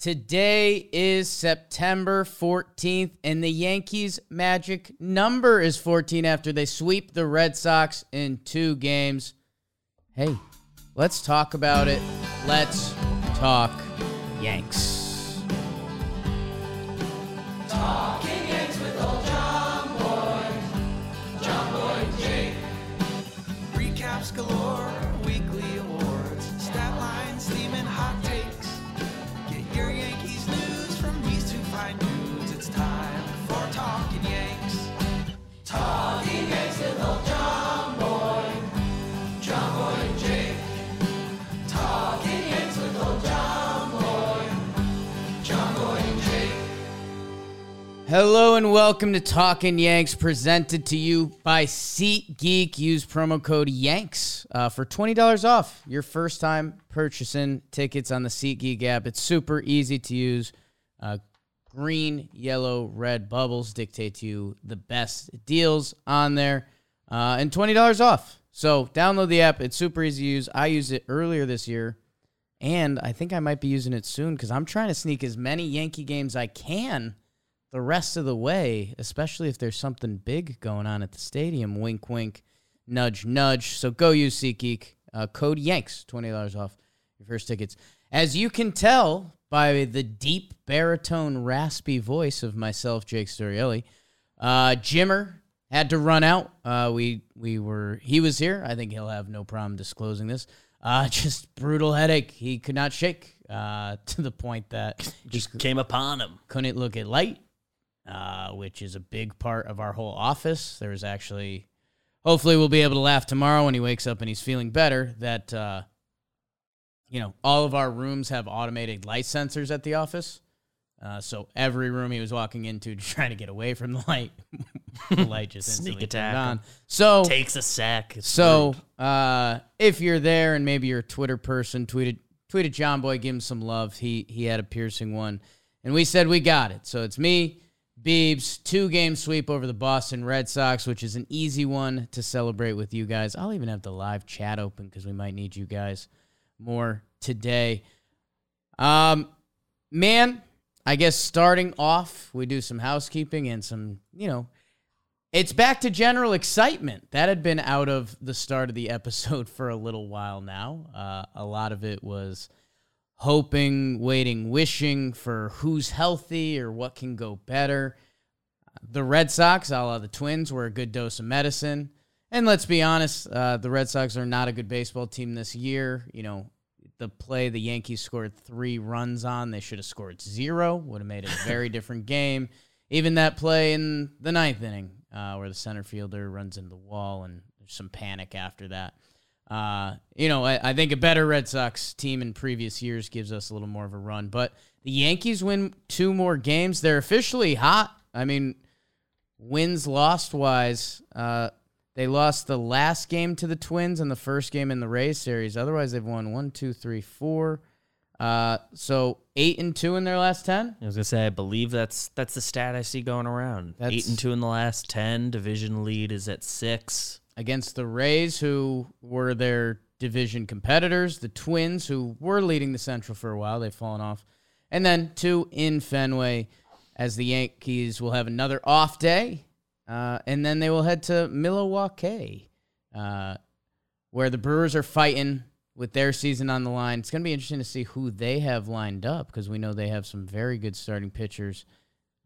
Today is September 14th, and the Yankees' magic number is 14 after they sweep the Red Sox in two games. Hey, let's talk about it. Let's talk Yanks. Talking Hello and welcome to Talking Yanks, presented to you by SeatGeek. Use promo code Yanks uh, for twenty dollars off your first time purchasing tickets on the SeatGeek app. It's super easy to use. Uh, green, yellow, red bubbles dictate to you the best deals on there, uh, and twenty dollars off. So download the app. It's super easy to use. I used it earlier this year. And I think I might be using it soon because I'm trying to sneak as many Yankee games I can the rest of the way, especially if there's something big going on at the stadium. Wink, wink, nudge, nudge. So go use SeatGeek. Uh, code Yanks, $20 off your first tickets. As you can tell by the deep baritone, raspy voice of myself, Jake Storiale, uh, Jimmer had to run out. Uh, we we were he was here. I think he'll have no problem disclosing this. Uh, just brutal headache. He could not shake uh, to the point that just came upon him. couldn't look at light, uh, which is a big part of our whole office. There's actually, hopefully, we'll be able to laugh tomorrow when he wakes up and he's feeling better. That, uh, you know, all of our rooms have automated light sensors at the office. Uh, so every room he was walking into to try to get away from the light, the light just Sneak attack on. So Takes a sec. It's so uh, if you're there and maybe you're a Twitter person, tweeted tweeted Jomboy, give him some love. He he had a piercing one, and we said we got it. So it's me, Beebs, two game sweep over the Boston Red Sox, which is an easy one to celebrate with you guys. I'll even have the live chat open because we might need you guys more today. Um, man, I guess starting off, we do some housekeeping and some, you know, it's back to general excitement. That had been out of the start of the episode for a little while now. Uh, a lot of it was hoping, waiting, wishing for who's healthy or what can go better. The Red Sox, a la the Twins, were a good dose of medicine. And let's be honest, uh, the Red Sox are not a good baseball team this year. You know, the play the Yankees scored three runs on, they should have scored zero. Would have made it a very different game. Even that play in the ninth inning, uh, where the center fielder runs into the wall and there's some panic after that. Uh, you know, I, I think a better Red Sox team in previous years gives us a little more of a run. But the Yankees win two more games. They're officially hot. I mean, wins lost wise, uh, they lost the last game to the Twins and the first game in the Rays series. Otherwise, they've won one, two, three, four. Uh, so eight and two in their last ten. I was gonna say, I believe that's that's the stat I see going around. That's- Eight and two in the last ten. Division lead is at six. Against the Rays, who were their division competitors, the Twins, who were leading the Central for a while. They've fallen off. And then two in Fenway, as the Yankees will have another off day. Uh, and then they will head to Milwaukee, uh, where the Brewers are fighting with their season on the line. It's going to be interesting to see who they have lined up because we know they have some very good starting pitchers.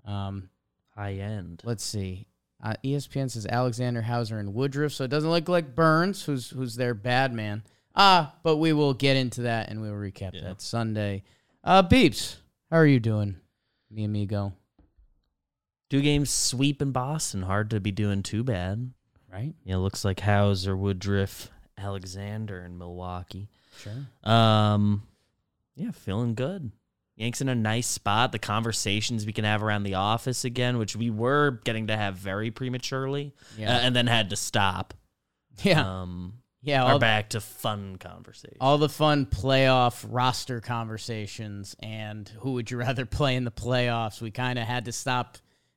Um, High end. let's see. Uh, ESPN says Alexander Houser and Woodruff, so it doesn't look like Burnes, who's who's their bad man. Ah, but we will get into that and we will recap Yeah. that Sunday. Uh, Beebs, how are you doing, mi amigo? Two games sweep in Boston. Hard to be doing too bad. Right? Yeah, looks like Houser, Woodruff, Alexander in Milwaukee. Sure. Um, yeah, feeling good. Yanks in a nice spot. The conversations we can have around the office again, which we were getting to have very prematurely, Yeah. uh, and then had to stop. yeah. Um, yeah. are back to fun conversations. all the fun playoff roster conversations and who would you rather play in the playoffs. We kind of had to stop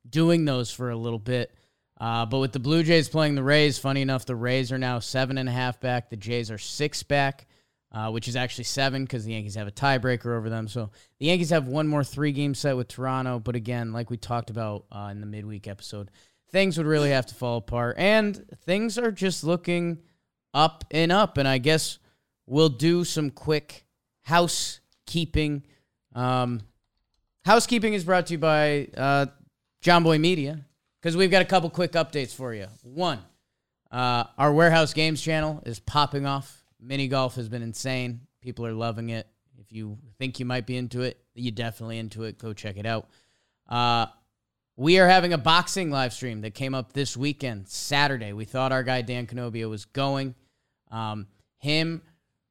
doing those for a little bit. Uh, but with the Blue Jays playing the Rays, funny enough, the Rays are now seven and a half back. The Jays are six back. Uh, which is actually seven because the Yankees have a tiebreaker over them. So the Yankees have one more three game set with Toronto. But again, like we talked about uh, in the midweek episode, things would really have to fall apart. And things are just looking up and up. And I guess we'll do some quick housekeeping. Um, housekeeping is brought to you by uh, Jomboy Media because we've got a couple quick updates for you. One, uh, our Warehouse Games channel is popping off. Mini golf has been insane. People are loving it. If you think you might be into it, you're definitely into it. Go check it out. Uh, we are having a boxing live stream that came up this weekend, Saturday. We thought our guy Dan Canobbio was going. Um, him,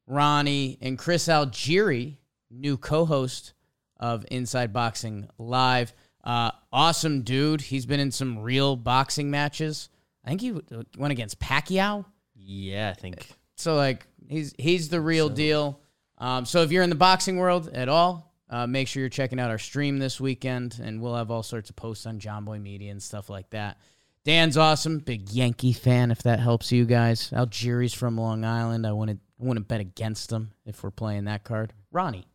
Ronnie, and Chris Algieri, new co-host of Inside Boxing Live. Uh, awesome dude. He's been in some real boxing matches. I think he went against Pacquiao. Yeah, I think. So like he's he's the real deal. Um, so if you're in the boxing world at all, uh, make sure you're checking out our stream this weekend, and we'll have all sorts of posts on Jomboy Media and stuff like that. Dan's awesome, big Yankee fan. If that helps you guys, Algieri's from Long Island. I wouldn't wouldn't bet against him if we're playing that card. Ronnie,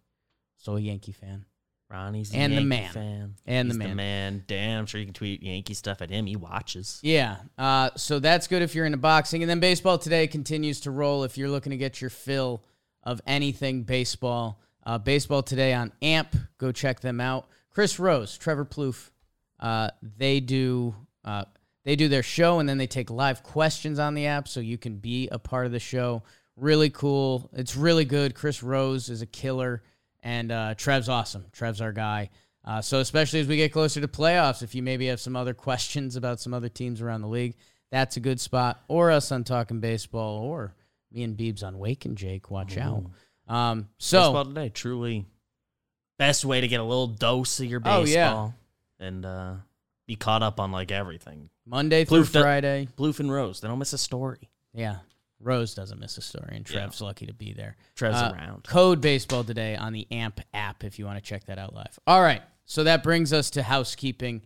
so a Yankee fan. Ronnie's a And the man. fan. And the man. the man. Damn, I'm sure you can tweet Yankee stuff at him. He watches. Yeah. Uh, so that's good if you're into boxing. And then baseball today continues to roll if you're looking to get your fill of anything baseball. Uh, baseball today on AMP. Go check them out. Chris Rose, Trevor Plouffe, uh, they do uh, they do their show and then they take live questions on the app so you can be a part of the show. Really cool. It's really good. Chris Rose is a killer and uh, Trev's awesome. Trev's our guy. Uh, so especially as we get closer to playoffs, if you maybe have some other questions about some other teams around the league, that's a good spot. Or us on Talking Baseball, or me and Beebs on Wake and Jake. Watch out. Um, so baseball today, truly best way to get a little dose of your baseball Oh, yeah. and uh, be caught up on like everything. Monday through Friday. Plouffe and Rose, they don't miss a story. Yeah. Rose doesn't miss a story, and. Trev's lucky to be there. Trev's Uh, around. Code Baseball today on the AMP app if you want to check that out live. All right. So that brings us to housekeeping.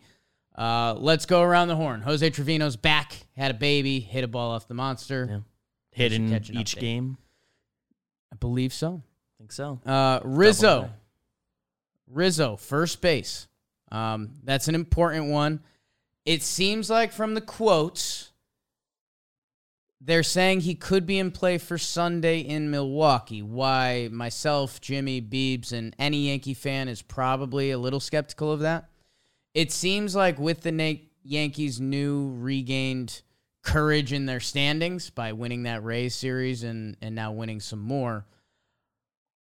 Uh, let's go around the horn. Jose Trevino's back, had a baby, hit a ball off the monster. Yeah. Hidden catch an each update. game. I believe so. think so. Uh, Rizzo. Rizzo, first base. Um, that's an important one. It seems like from the quotes, they're saying he could be in play for Sunday in Milwaukee. Why myself, Jimmy, Beebs, and any Yankee fan is probably a little skeptical of that. It seems like with the Na- Yankees' new regained courage in their standings by winning that Rays series and, and now winning some more,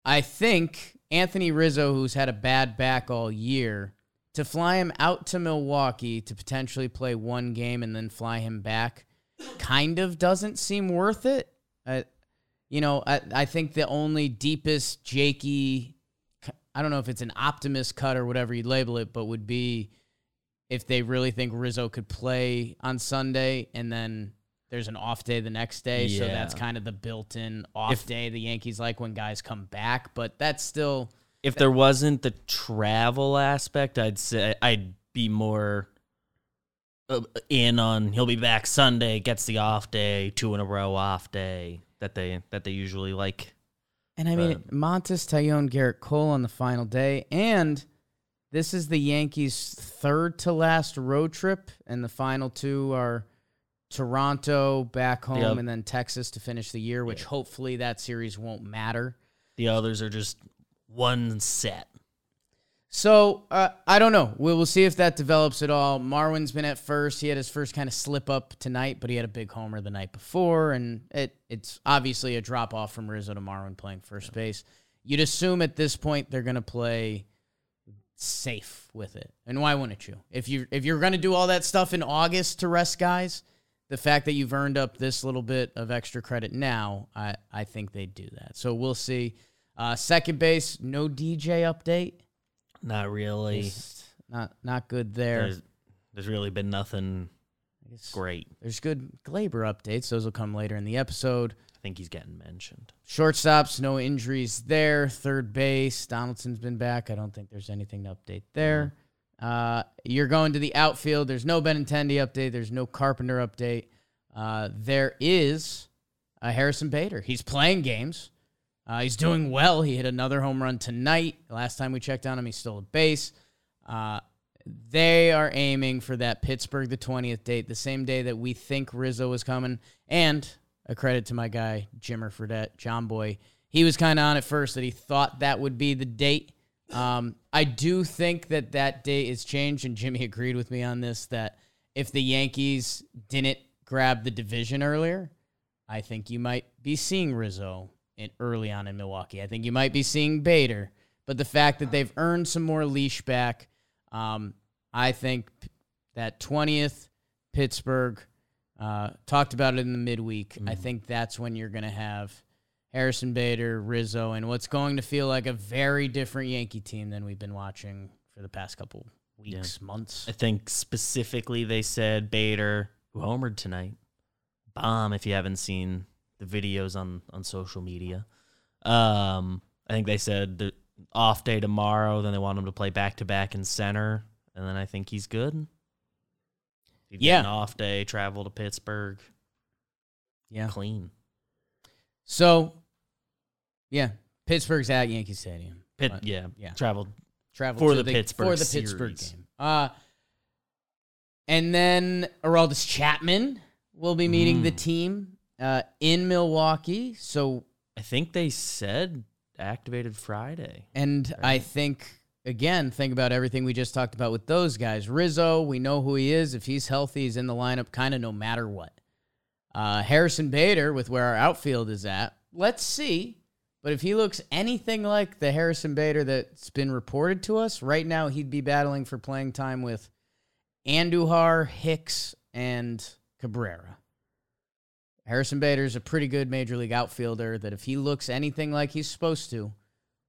I think Anthony Rizzo, who's had a bad back all year, to fly him out to Milwaukee to potentially play one game and then fly him back kind of doesn't seem worth it. I, you know, I, I think the only deepest Jakey, I don't know if it's an optimist cut or whatever you label it, but would be if they really think Rizzo could play on Sunday and then there's an off day the next day. So that's kind of the built in off If- day the Yankees like when guys come back. But that's still, If there wasn't the travel aspect, I'd say I'd be more Uh, in on he'll be back Sunday, gets the off day, two in a row off day that they that they usually like. and I mean, Montas, Taillon, Garrett Cole on the final day. And this is the Yankees' third to last road trip. And the final two are Toronto back home Yep. and then Texas to finish the year, which hopefully that series won't matter. The others are just one set. So uh, I don't know. We will see if that develops at all. Marwin's been at first. He had his first kind of slip up tonight, but he had a big homer the night before, and it it's obviously a drop off from Rizzo to Marwin playing first base. You'd assume at this point they're going to play safe with it, and why wouldn't you? If you if you're going to do all that stuff in August to rest guys, the fact that you've earned up this little bit of extra credit now, I I think they'd do that. So we'll see. Uh, second base, no DJ update. Not really. Just not not good there. There's, there's really been nothing great. There's good Gleyber updates. Those will come later in the episode. I think he's getting mentioned. Shortstops, no injuries there. Third base, Donaldson's been back. I don't think there's anything to update there. Uh, you're going to the outfield. There's no Benintendi update. There's no Carpenter update. Uh, there is a Harrison Bader. He's playing games. Uh, he's doing well. He hit another home run tonight. Last time we checked on him, he stole a base. Uh, they are aiming for that Pittsburgh the 20th date, the same day that we think Rizzo is coming. And a credit to my guy, Jimmer Fredette, Jomboy. He was kind of on it first that he thought that would be the date. Um, I do think that that date is changed, and Jimmy agreed with me on this that if the Yankees didn't grab the division earlier, I think you might be seeing Rizzo in, early on in Milwaukee. I think you might be seeing Bader. But the fact that they've earned some more leash back, um, I think that 20th, Pittsburgh, uh, talked about it in the midweek. I think that's when you're going to have Harrison Bader, Rizzo, and what's going to feel like a very different Yankee team than we've been watching for the past couple weeks, months. I think specifically they said Bader, who homered tonight. Bomb if you haven't seen the videos on on social media. Um, I think they said the off day tomorrow. Then they want him to play back to back in center, and then I think he's good. He'd Yeah. an off day, travel to Pittsburgh, Yeah. clean. So, yeah, Pittsburgh's at Yankee Stadium. Pit, But, yeah, yeah. traveled travel For to the Pittsburgh for the Pittsburgh game. Uh, and then Aroldis Chapman will be meeting the Mm. team uh, in Milwaukee. So, I think they said activated Friday. and I think again, think about everything we just talked about with those guys. Rizzo, we know who he is. If he's healthy, he's in the lineup, kind of no matter what. Uh, Harrison Bader, with where our outfield is at, let's see. But if he looks anything like the Harrison Bader that's been reported to us, right now he'd be battling for playing time with Andujar, Hicks, and Cabrera. Harrison Bader's a pretty good major league outfielder that if he looks anything like he's supposed to,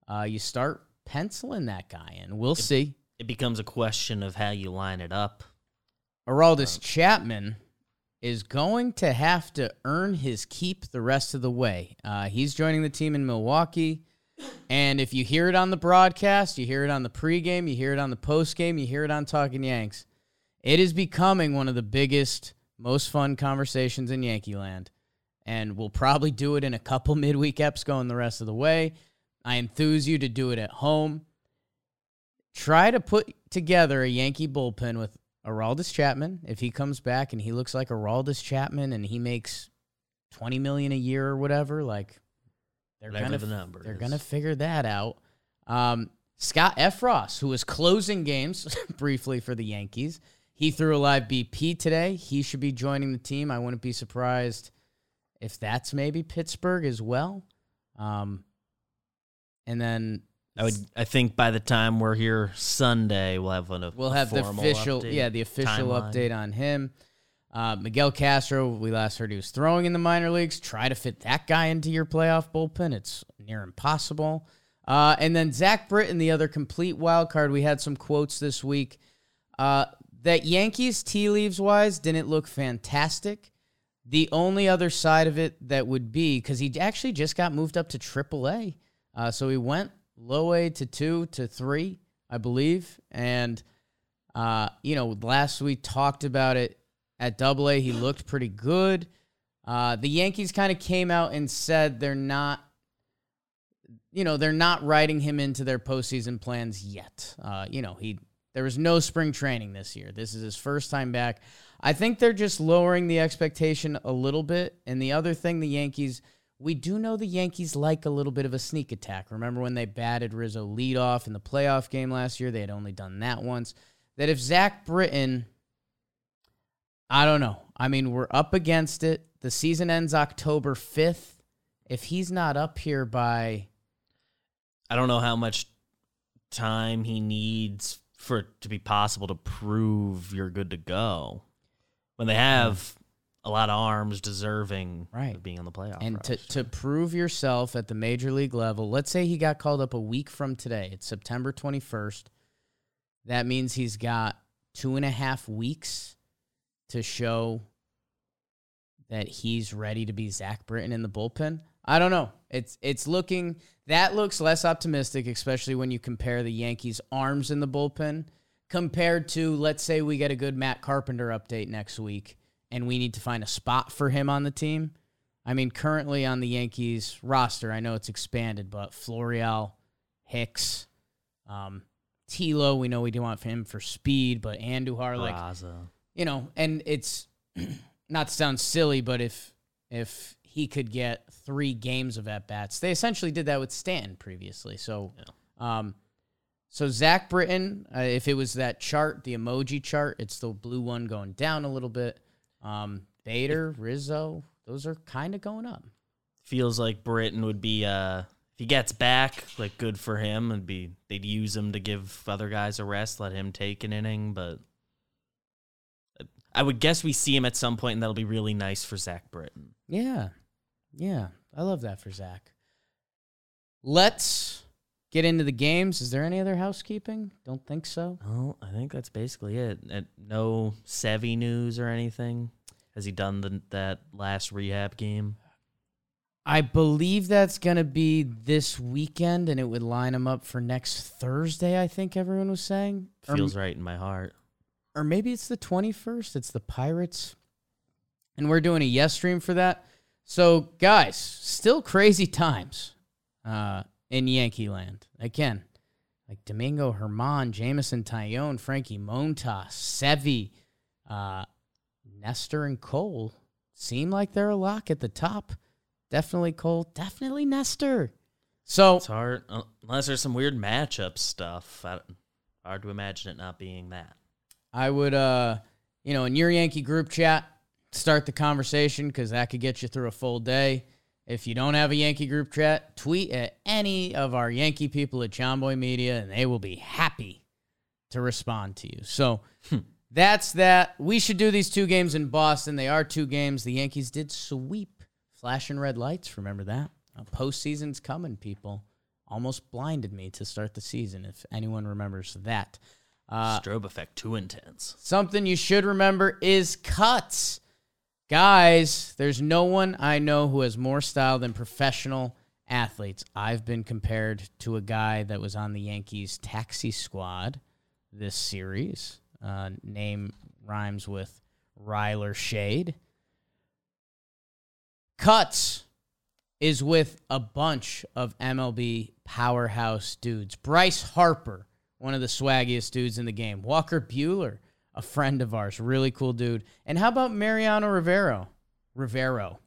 uh, you start penciling that guy in. We'll see. It becomes a question of how you line it up. Aroldis Chapman is going to have to earn his keep the rest of the way. Uh, he's joining the team in Milwaukee. And if you hear it on the broadcast, you hear it on the pregame, you hear it on the postgame, you hear it on Talking Yanks, it is becoming one of the biggest, most fun conversations in Yankee land. And we'll probably do it in a couple midweek eps going the rest of the way. I enthuse you to do it at home. Try to put together a Yankee bullpen with Aroldis Chapman. If he comes back and he looks like Aroldis Chapman and he makes twenty million a year or whatever, like they're Whatever gonna the number they're is. gonna figure that out. Um, Scott Effross, who was closing games briefly for the Yankees, he threw a live BP today. He should be joining the team. I wouldn't be surprised if that's maybe Pittsburgh as well. Um, and then I would. I think by the time we're here Sunday, we'll have one of We'll have the official, update, yeah, the official timeline. update on him. Uh, Miguel Castro, we last heard he was throwing in the minor leagues. Try to fit that guy into your playoff bullpen. It's near impossible. Uh, and then Zach Britton, the other complete wild card. We had some quotes this week. Uh, that Yankees tea leaves wise didn't look fantastic. The only other side of it that would be because he actually just got moved up to AAA, uh, so he went low A to two to three, I believe. And uh, you know, last we talked about it at Double A, he looked pretty good. Uh, the Yankees kind of came out and said they're not, you know, they're not writing him into their postseason plans yet. Uh, you know, he there was no spring training this year. This is his first time back. I think they're just lowering the expectation a little bit. And the other thing, the Yankees, we do know the Yankees like a little bit of a sneak attack. Remember when they batted Rizzo leadoff in the playoff game last year? They had only done that once. That if Zach Britton, I don't know. I mean, we're up against it. The season ends October 5th. If he's not up here by I don't know how much time he needs for it to be possible to prove you're good to go. When they have a lot of arms deserving Right. of being on the playoff. and to, to prove yourself at the major league level, let's say he got called up a week from today. It's September 21st. That means he's got two and a half weeks to show that he's ready to be Zach Britton in the bullpen. I don't know. It's it's looking that looks less optimistic, especially when you compare the Yankees' arms in the bullpen compared to let's say we get a good Matt Carpenter update next week and we need to find a spot for him on the team. I mean, currently on the Yankees roster, I know it's expanded, but Florial, Hicks, um, Tilo, we know we do want him for speed, but Andujar, like Raza. you know, and it's not to sound silly, but if if he could get three games of at bats, they essentially did that with Stanton previously. So, um, so Zach Britton, uh, if it was that chart, the emoji chart, it's the blue one going down a little bit. Um, Bader, Rizzo, those are kind of going up. Feels like Britton would be uh if he gets back, like good for him and be they'd use him to give other guys a rest, let him take an inning, but I would guess we see him at some point and that'll be really nice for Zach Britton. Yeah. Yeah. I love that for Zach. Let's get into the games. Is there any other housekeeping? Don't think so. Oh, I think that's basically it. And no Sevy news or anything. Has he done the, that last rehab game? I believe that's going to be this weekend, and it would line him up for next Thursday, I think everyone was saying. Or, Feels right in my heart. Or maybe it's the 21st. It's the Pirates. And we're doing a yes stream for that. So, guys, still crazy times uh, in Yankee land. Again, like Domingo Germán, Jameson Taillon, Frankie Montas, Sevi, uh, Nestor, and Cole seem like they're a lock at the top. Definitely Cole, definitely Nestor. So, It's hard unless there's some weird matchup stuff. Hard to imagine it not being that. I would, uh, you know, in your Yankee group chat, start the conversation because that could get you through a full day. If you don't have a Yankee group chat, tweet at any of our Yankee people at Jomboy Media, and they will be happy to respond to you. So that's that. We should do these two games in Boston. They are two games. The Yankees did sweep flashing red lights. Remember that? Uh, postseason's coming, people. Almost blinded me to start the season, if anyone remembers that. Uh, Strobe effect too intense. Something you should remember is cuts. Guys, there's no one I know who has more style than professional athletes. I've been compared to a guy that was on the Yankees taxi squad this series. Uh, name rhymes with Ryler Shade. Cuts is with a bunch of MLB powerhouse dudes. Bryce Harper, one of the swaggiest dudes in the game. Walker Bueller, a friend of ours, really cool dude. And how about Mariano Rivero? Rivero.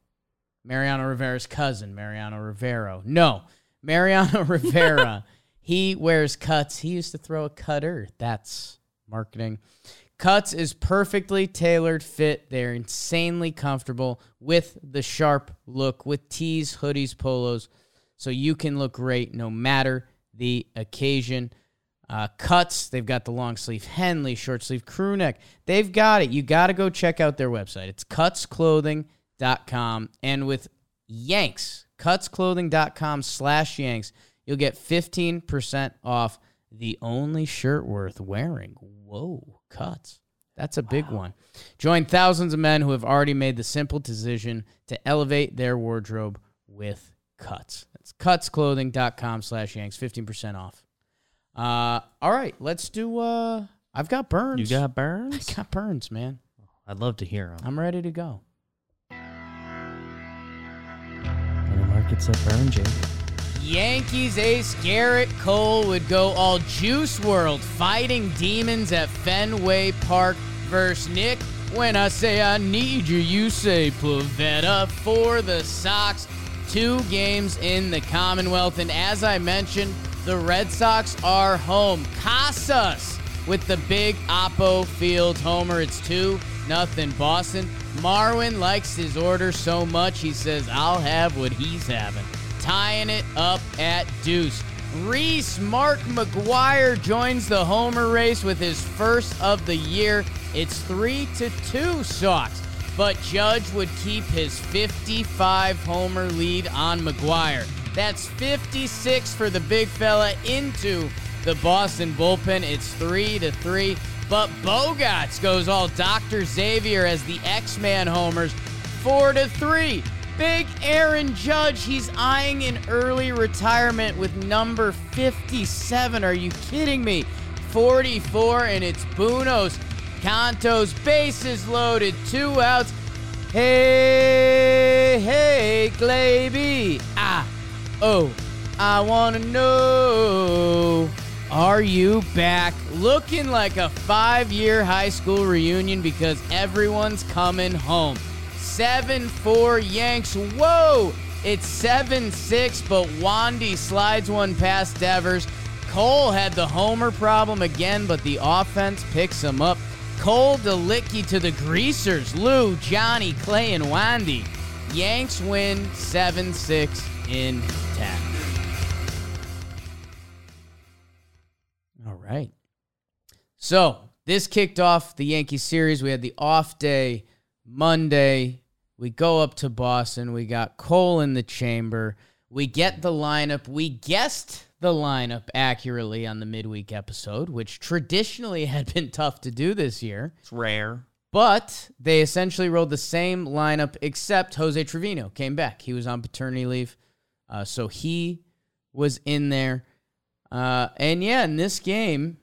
Mariano Rivera's cousin, Mariano Rivero. No, Mariano Rivera. he wears cuts. He used to throw a cutter. That's marketing. Cuts is perfectly tailored fit. They're insanely comfortable with the sharp look, with tees, hoodies, polos, so you can look great no matter the occasion. Uh, cuts, they've got the long sleeve Henley, short sleeve crew neck. They've got it. You got to go check out their website. It's cutsclothing.com. And with Yanks, cutsclothing.com slash Yanks, you'll get 15% off the only shirt worth wearing. Whoa, cuts. That's a big one. Join thousands of men who have already made the simple decision to elevate their wardrobe with cuts. That's cutsclothing.com slash Yanks, 15% off. Uh, all right, let's do. Uh, I've got burns. You got burns. I Burns? got burns, man. I'd love to hear him. I'm ready to go. Gonna market said Burn, Jake. Yankees ace Garrett Cole would go all Juice WRLD fighting demons at Fenway Park versus Nick. When I say I need you, you say Pivetta for the Sox. Two games in the Commonwealth. And as I mentioned, the Red Sox are home. Casas with the big Oppo Field homer. It's 2 nothing Boston. Marwin likes his order so much, he says, I'll have what he's having tying it up at deuce. Reese Mark McGuire joins the homer race with his first of the year. It's three to two Sox, but Judge would keep his 55 homer lead on McGuire. That's 56 for the big fella into the Boston bullpen. It's three to three, but Bogaerts goes all Dr. Xavier as the X-Man homers, four to three. Big Aaron Judge, he's eyeing an early retirement with number 57. Are you kidding me? 44, and it's Bunos. Cantos, bases loaded, two outs. Hey, hey, hey, Glaby. Ah, oh, I want to know. Are you back looking like a five year high school reunion because everyone's coming home? 7 4 Yanks. Whoa! It's 7 6, but Wandy slides one past Devers. Cole had the homer problem again, but the offense picks him up. Cole Delicky to the greasers. Lou, Johnny, Clay, and Wandy. Yanks win 7 6 in 10. All right. So this kicked off the Yankee series. We had the off day Monday. We go up to Boston. We got Cole in the chamber. We get the lineup. We guessed the lineup accurately on the midweek episode, which traditionally had been tough to do this year. It's rare. But they essentially rolled the same lineup, except Jose Trevino came back. He was on paternity leave. Uh, so he was in there. Uh, and yeah, in this game,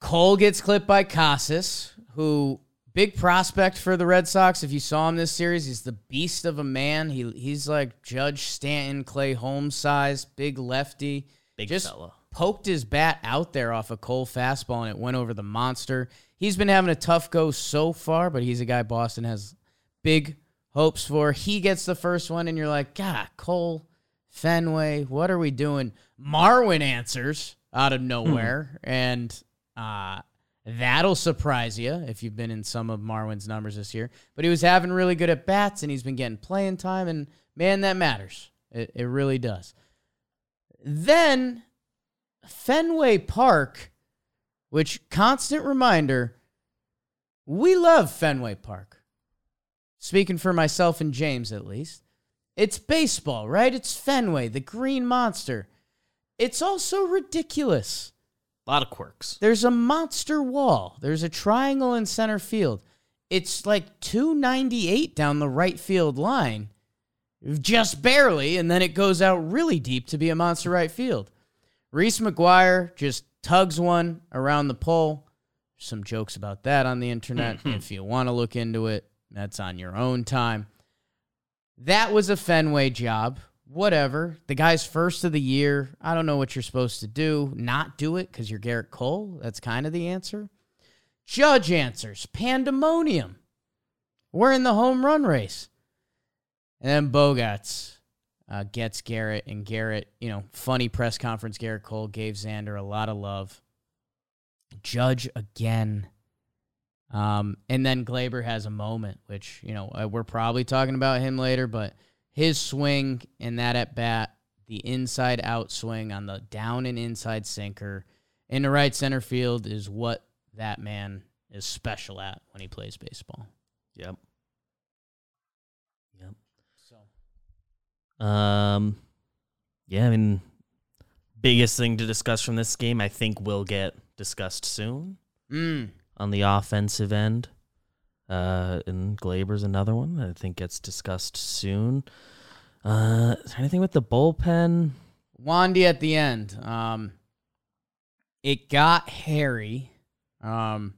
Cole gets clipped by Casas, who big prospect for the Red Sox. If you saw him this series, he's the beast of a man. He he's like Judge Stanton, Clay Holmes size, big lefty. Big Just fella. poked his bat out there off a Cole fastball and it went over the monster. He's been having a tough go so far, but he's a guy Boston has big hopes for. He gets the first one, and you're like, God, Cole, Fenway, what are we doing? Marwin answers out of nowhere, and uh, that'll surprise you if you've been in some of Marwin's numbers this year. But he was having really good at bats, and he's been getting playing time, and man, that matters. It, it really does. Then Fenway Park, which constant reminder, we love Fenway Park. Speaking for myself and James, at least. It's baseball, right? It's Fenway, the green monster. It's also ridiculous. A lot of quirks. There's a monster wall. There's a triangle in center field. It's like 298 down the right field line, just barely, and then it goes out really deep to be a monster right field. Reese McGuire just tugs one around the pole. Some jokes about that on the internet. if you want to look into it, that's on your own time. That was a Fenway job. Whatever. The guy's first of the year. I don't know what you're supposed to do. Not do it because you're Garrett Cole. That's kind of the answer. Judge answers pandemonium. We're in the home run race. And then Bogaerts uh, gets Garrett, and Garrett, you know, funny press conference. Garrett Cole gave Xander a lot of love. Judge again. Um, and then Gleyber has a moment, which, you know, uh, we're probably talking about him later, but his swing in that at bat, the inside out swing on the down and inside sinker in the right center field is what that man is special at when he plays baseball. Yep. Yep. So Um, yeah, I mean, biggest thing to discuss from this game, I think, will get discussed soon mm, on the offensive end. Uh, and Gleyber's another one that I think gets discussed soon. Uh, anything with the bullpen? Wandy at the end. Um, it got hairy. Um,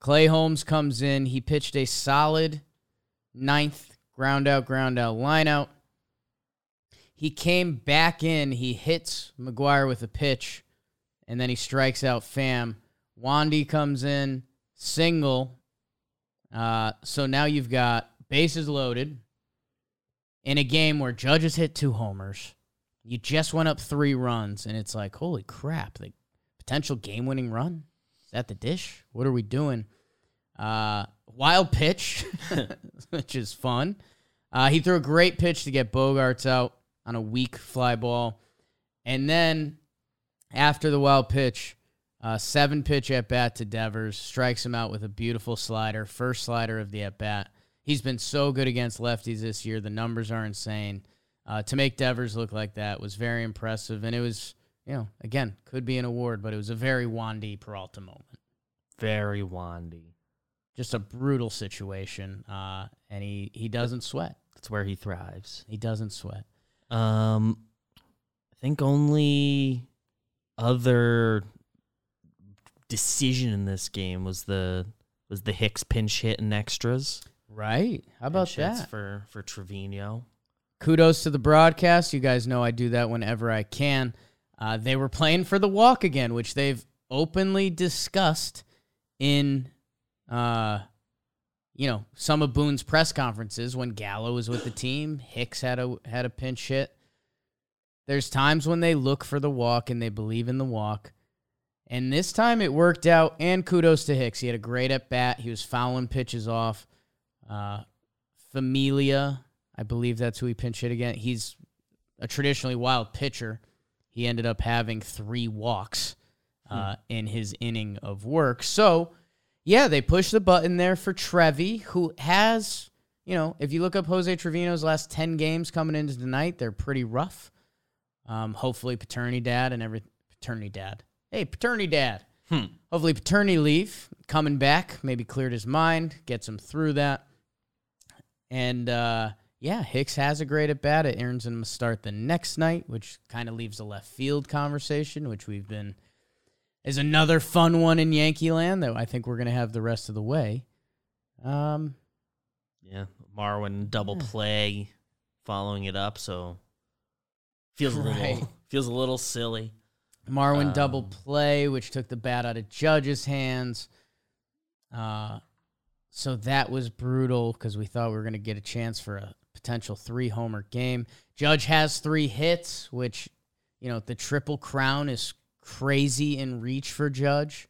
Clay Holmes comes in. He pitched a solid ninth ground out, ground out line out. He came back in. He hits McGuire with a pitch, and then he strikes out Fam. Wandy comes in, single. Uh, so now you've got bases loaded in a game where Judges hit two homers. You just went up three runs, and it's like, holy crap, the potential game winning run? Is that the dish? What are we doing? Uh, wild pitch, which is fun. Uh, he threw a great pitch to get Bogaerts out on a weak fly ball. And then after the wild pitch, uh, seven pitch at bat to Devers, strikes him out with a beautiful slider, first slider of the at bat. He's been so good against lefties this year. The numbers are insane. Uh, to make Devers look like that was very impressive. And it was, you know, again, could be an award, but it was a very Wandy Peralta moment. Very Wandy. Just a brutal situation. Uh, and he, he doesn't sweat. That's where he thrives. He doesn't sweat. Um, I think only other decision in this game was the was the Hicks pinch hit in extras. Right? How about pinch that? for for Trevino? Kudos to the broadcast. You guys know I do that whenever I can. Uh, they were playing for the walk again, which they've openly discussed in, uh, you know, some of Boone's press conferences when Gallo was with the team. Hicks had a had a pinch hit. There's times when they look for the walk and they believe in the walk. And this time it worked out. And kudos to Hicks. He had a great at bat. He was fouling pitches off. Uh, Familia, I believe that's who he pinch hit again. He's a traditionally wild pitcher. He ended up having three walks uh, in his inning of work. So, yeah, they pushed the button there for Trevi, who has, you know, if you look up Jose Trevino's last 10 games coming into tonight, they're pretty rough. Um, hopefully, paternity dad and every paternity dad. Hey, paternity dad. Hmm. Hopefully, paternity leave coming back, maybe cleared his mind, gets him through that. And uh, yeah, Hicks has a great at bat. It earns him a start the next night, which kind of leaves a left field conversation, which we've been is another fun one in Yankee land that I think we're gonna have the rest of the way. Um, Yeah, Marwin double play, following it up. So feels a Right. little feels a little silly. Marwin double Um, play, which took the bat out of Judge's hands. Uh, so that was brutal because we thought we were going to get a chance for a potential three homer game. Judge has three hits, which, you know, the triple crown is crazy in reach for Judge.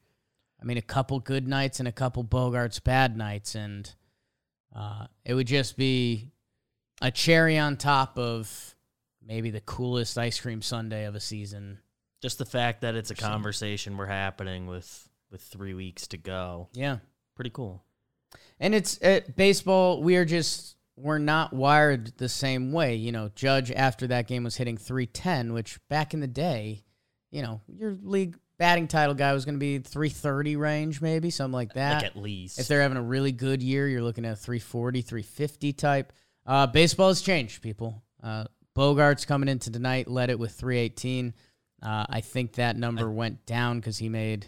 I mean, a couple good nights and a couple Bogaerts bad nights, and uh, it would just be a cherry on top of maybe the coolest ice cream sundae of a season Just the fact that it's a conversation we're happening with with three weeks to go. Yeah. Pretty cool. And it's uh, baseball. We are just we're not wired the same way. You know, Judge after that game was hitting 310, which back in the day, you know, your league batting title guy was going to be 330 range, maybe something like that. like at least. if they're having a really good year, you're looking at 340, 350 type. Uh, baseball has changed, people. Uh, Bogaerts coming into tonight led it with 318. Uh, I think that number went down because he made.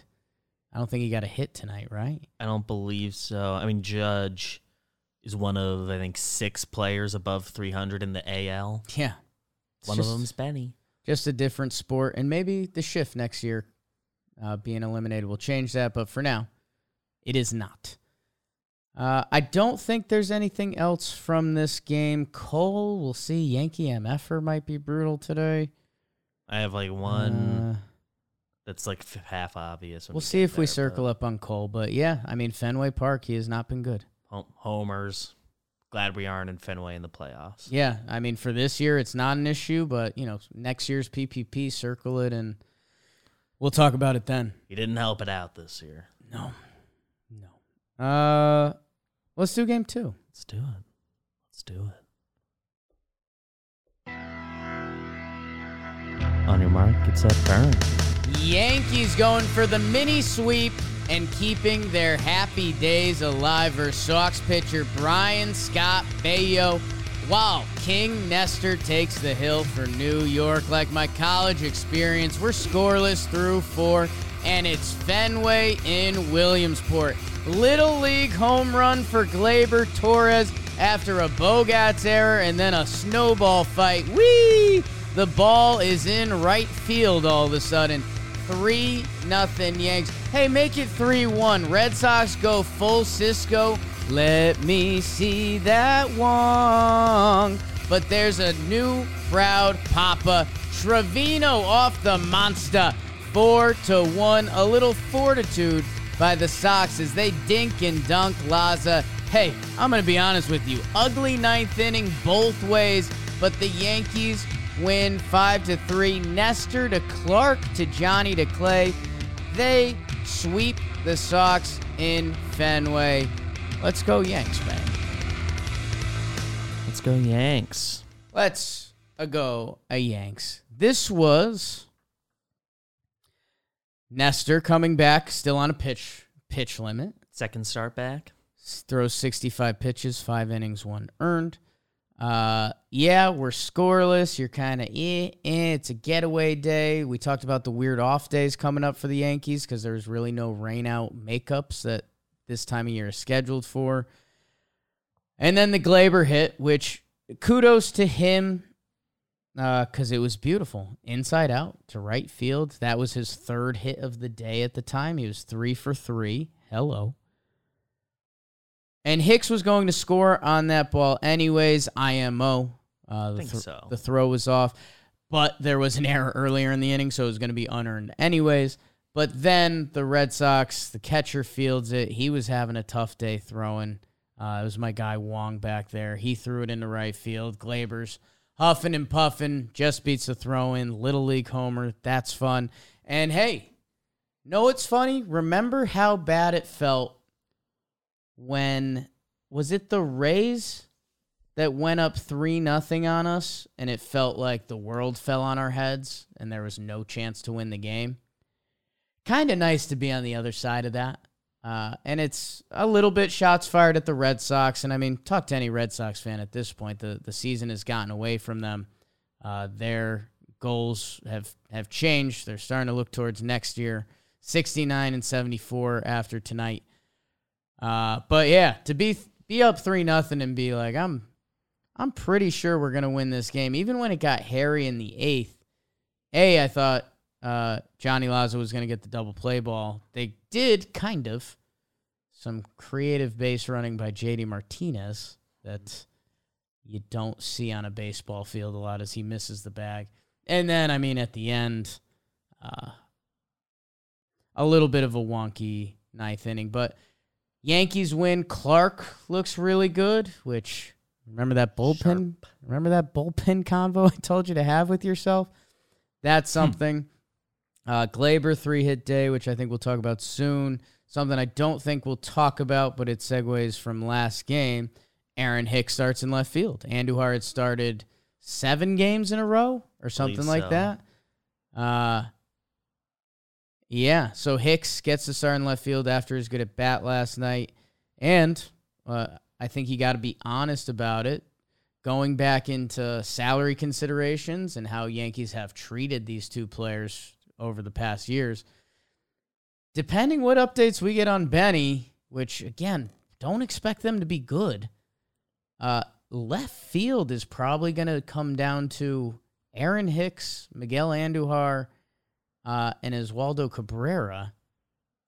I don't think he got a hit tonight, right? I don't believe so. I mean, Judge is one of I think six players above 300 in the AL. Yeah. One just- of them's Benny. just a different sport, and maybe the shift next year, uh, being eliminated, will change that. But for now, it is not. Uh, I don't think there's anything else from this game. Cole, we'll see. Yankee MFer might be brutal today. I have like one Uh, that's like f- half obvious. we'll see if we circle up on Cole. But yeah, I mean Fenway Park, he has not been good. Hom- Homers. Glad we aren't in Fenway in the playoffs. Yeah, I mean for this year, it's not an issue. But you know, next year's PPP, circle it, and we'll talk about it then. He didn't help it out this year. No. No. Uh let's do game two. Let's do it. Let's do it. On your mark, get set, burn. Yankees going for the mini sweep and keeping their happy days alive versus Sox pitcher Brian Scott Bayo. Wow, King Nestor takes the hill for New York. Like my college experience, we're scoreless through four, and it's Fenway in Williamsport. Little League home run for Gleyber Torres after a Bogat's error and then a snowball fight. Whee! The ball is in right field all of a sudden. 3 nothing Yanks. Hey, make it 3 1. Red Sox go full Cisco. Let me see that Wong. But there's a new proud Papa. Trevino off the monster. 4 to 1. A little fortitude by the Sox as they dink and dunk Laza. Hey, I'm going to be honest with you. Ugly ninth inning both ways, but the Yankees win 5 to 3. Nestor to Clark to Johnny to Clay. They sweep the Sox in Fenway. Let's go Yanks, man. Let's go Yanks. Let's go a Yanks. This was Nestor coming back, still on a pitch pitch limit. Second start back. throws 65 pitches, five innings, one earned. Uh, yeah, we're scoreless. You're kind of eh, eh. It's a getaway day. We talked about the weird off days coming up for the Yankees because there's really no rain out makeups that this time of year is scheduled for. And then the Gleyber hit, which kudos to him Uh, because it was beautiful. Inside out to right field. That was his third hit of the day at the time. He was three for three. Hello. And Hicks was going to score on that ball anyways. IMO. Uh, the, Think thro- so. the throw was off, but there was an error earlier in the inning, so it was going to be unearned anyways. But then the Red Sox, the catcher fields it. He was having a tough day throwing. Uh, it was my guy Wong back there. He threw it into right field. Gleyber's huffing and puffing, just beats the throw in. Little League homer. That's fun. And hey, know it's funny? Remember how bad it felt when was it the Rays that went up three nothing on us, and it felt like the world fell on our heads, and there was no chance to win the game. Kind of nice to be on the other side of that. Uh, and it's a little bit shots fired at the Red Sox. And I mean, talk to any Red Sox fan at this point. The the season has gotten away from them. Uh, their goals have have changed. They're starting to look towards next year. 69 and 74 after tonight. Uh, but yeah, to be be up three nothing and be like, I'm I'm pretty sure we're gonna win this game. Even when it got hairy in the eighth, a I thought uh, Johnny Lazo was gonna get the double play ball. They did kind of some creative base running by JD Martinez that you don't see on a baseball field a lot as he misses the bag. And then I mean at the end, uh, a little bit of a wonky ninth inning, but Yankees win. Clarke looks really good, which remember that bullpen? Remember that bullpen convo I told you to have with yourself? That's something. Uh, Gleyber three hit day, which I think we'll talk about soon. Something I don't think we'll talk about, but it segues from last game. Aaron Hicks starts in left field. Andujar had started seven games in a row or something like so. that. Uh, yeah, so Hicks gets the start in left field after his good at bat last night. And uh, I think you got to be honest about it. Going back into salary considerations and how Yankees have treated these two players over the past years, depending what updates we get on Benny, which again, don't expect them to be good. Uh, left field is probably going to come down to Aaron Hicks, Miguel Andujar, uh, and Oswaldo Cabrera,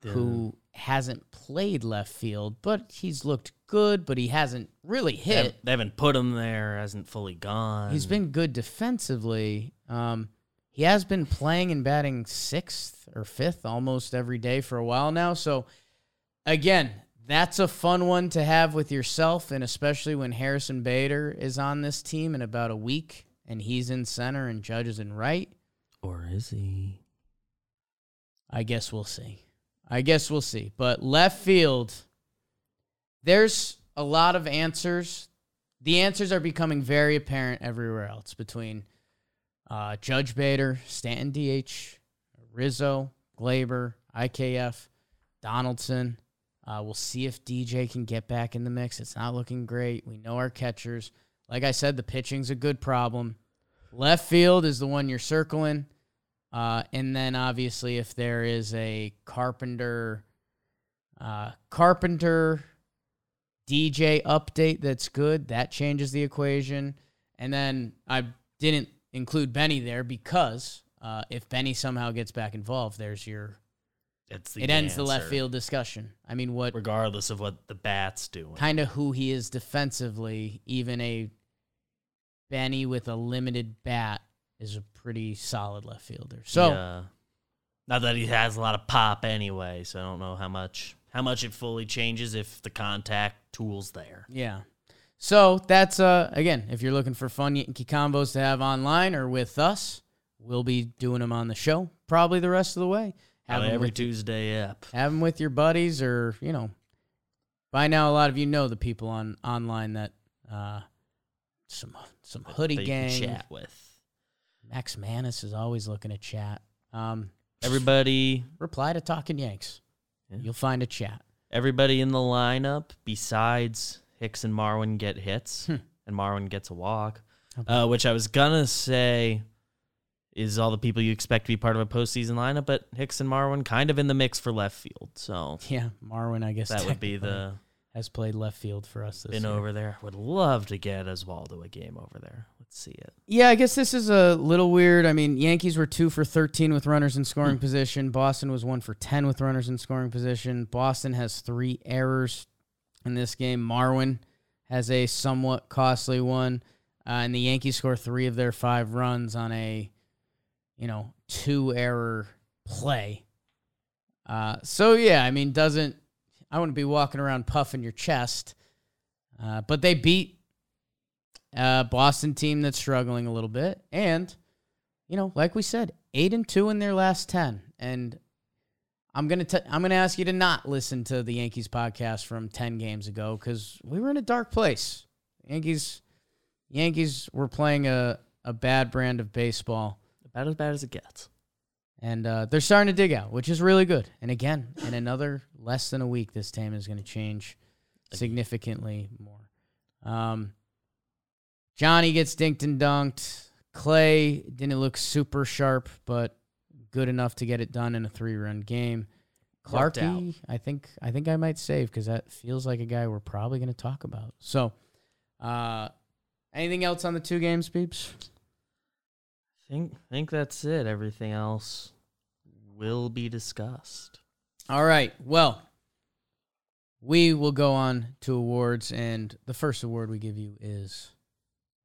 who hasn't played left field, but he's looked good, but he hasn't really They hit. haven't, they haven't put him there. Hasn't fully gone. He's been good defensively. Um, he has been playing and batting sixth or fifth almost every day for a while now. So, again, that's a fun one to have with yourself, and especially when Harrison Bader is on this team in about a week and he's in center and Judge is in right. or is he? I guess we'll see. I guess we'll see. But left field, there's a lot of answers. The answers are becoming very apparent everywhere else between uh, Judge Bader, Stanton DH, Rizzo, Gleyber, IKF, Donaldson. Uh, we'll see if DJ can get back in the mix. It's not looking great. We know our catchers. Like I said, the pitching's a good problem. Left field is the one you're circling. Uh, and then obviously, if there is a Carpenter, uh, Carpenter DJ update that's good, that changes the equation. And then I didn't include Benny there because uh, if Benny somehow gets back involved, there's your It's the it ends the left field discussion. I mean, what regardless of what the bat's doing. kind of who he is defensively, even a Benny with a limited bat is a pretty solid left fielder. So. Yeah. not that he has a lot of pop anyway, so I don't know how much how much it fully changes if the contact tool's there. Yeah. So that's uh again, if you're looking for fun Yankee combos to have online or with us, we'll be doing them on the show probably the rest of the way. Have them, every Tuesday up. Have them with your buddies or you know. By now, a lot of you know the people on online that uh some some hoodie that gang. chat with. Max Manis is always looking to chat. Um, Everybody reply to Talking Yanks. Yeah. You'll find a chat. everybody in the lineup besides Hicks and Marwin get hits Hmm. and Marwin gets a walk. Okay. Uh, which I was gonna say is all the people you expect to be part of a postseason lineup, but Hicks and Marwin kind of in the mix for left field. So Yeah, Marwin, I guess that would be the has played left field for us this Been year. over there. Would love to get Oswaldo a game over there. Let's see it. Yeah, I guess this is a little weird. I mean, Yankees were two for 13 with runners in Hmm. scoring position. Boston was one for 10 with runners in scoring position. Boston has three errors in this game. Marwin has a somewhat costly one. Uh, and the Yankees score three of their five runs on a, you know, two error play. Uh, so, yeah, I mean, doesn't, I wouldn't be walking around puffing your chest. Uh, but they beat uh, Boston team that's struggling a little bit, and you know, like we said, eight and two in their last ten. And I'm gonna I'm gonna ask you to not listen to the Yankees podcast from ten games ago because we were in a dark place. Yankees, Yankees were playing a a bad brand of baseball, About as bad as it gets. and uh, they're starting to dig out, which is really good. And again, in another less than a week, this team is going to change significantly more. Um, Johnny gets dinked and dunked. Clay didn't look super sharp, but good enough to get it done in a three-run game. Clarky, I think I think I might save because that feels like a guy we're probably going to talk about. So, uh, anything else on the two games, peeps? think think that's it. Everything else will be discussed. All right. Well, we will go on to awards, and the first award we give you is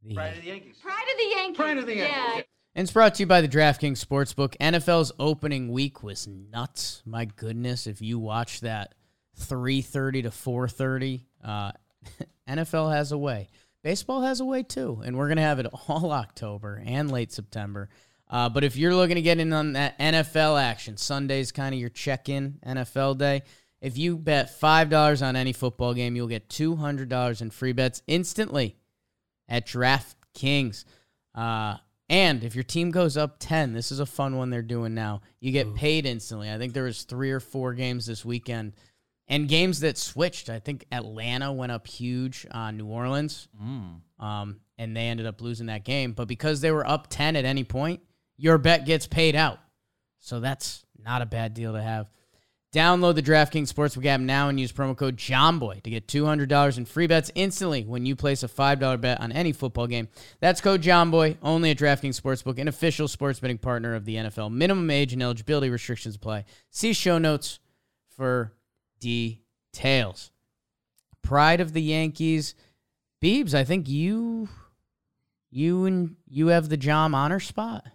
the. Pride of the Yankees. Pride of the Yankees. Pride of the Yankees. Yeah. And it's brought to you by the DraftKings Sportsbook. NFL's opening week was nuts. My goodness, if you watch that 3:30 to 4:30, uh, NFL has a way. Baseball has a way too, and we're gonna have it all October and late September. Uh, but if you're looking to get in on that NFL action, Sunday's kind of your check-in NFL day. If you bet five dollars on any football game, you'll get two hundred dollars in free bets instantly at DraftKings. Uh, and if your team goes up 10, this is a fun one they're doing now. You get paid instantly. I think there was three or four games this weekend and games that switched. I think Atlanta went up huge on New Orleans. Um, and they ended up losing that game. But because they were up 10 at any point, your bet gets paid out. So that's not a bad deal to have. Download the DraftKings Sportsbook app now and use promo code JOMBOY to get $200 in free bets instantly when you place a $5 bet on any football game. That's code JOMBOY only at DraftKings Sportsbook, an official sports betting partner of the NFL. Minimum age and eligibility restrictions apply. See show notes for details. Pride of the Yankees. Beebs, I think you you and you have the Jom honor spot.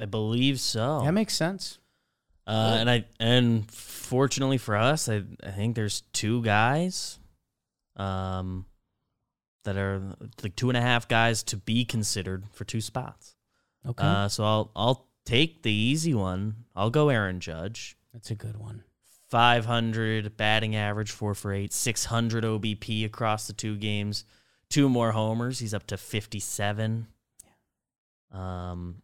I believe so. That makes sense. Uh, and I and fortunately for us, I I think there's two guys, um, that are like two and a half guys to be considered for two spots. Okay. Uh, so I'll I'll take the easy one. I'll go Aaron Judge. That's a good one. 500 batting average, four for eight, 600 OBP across the two games, two more homers. He's up to 57. Yeah. Um,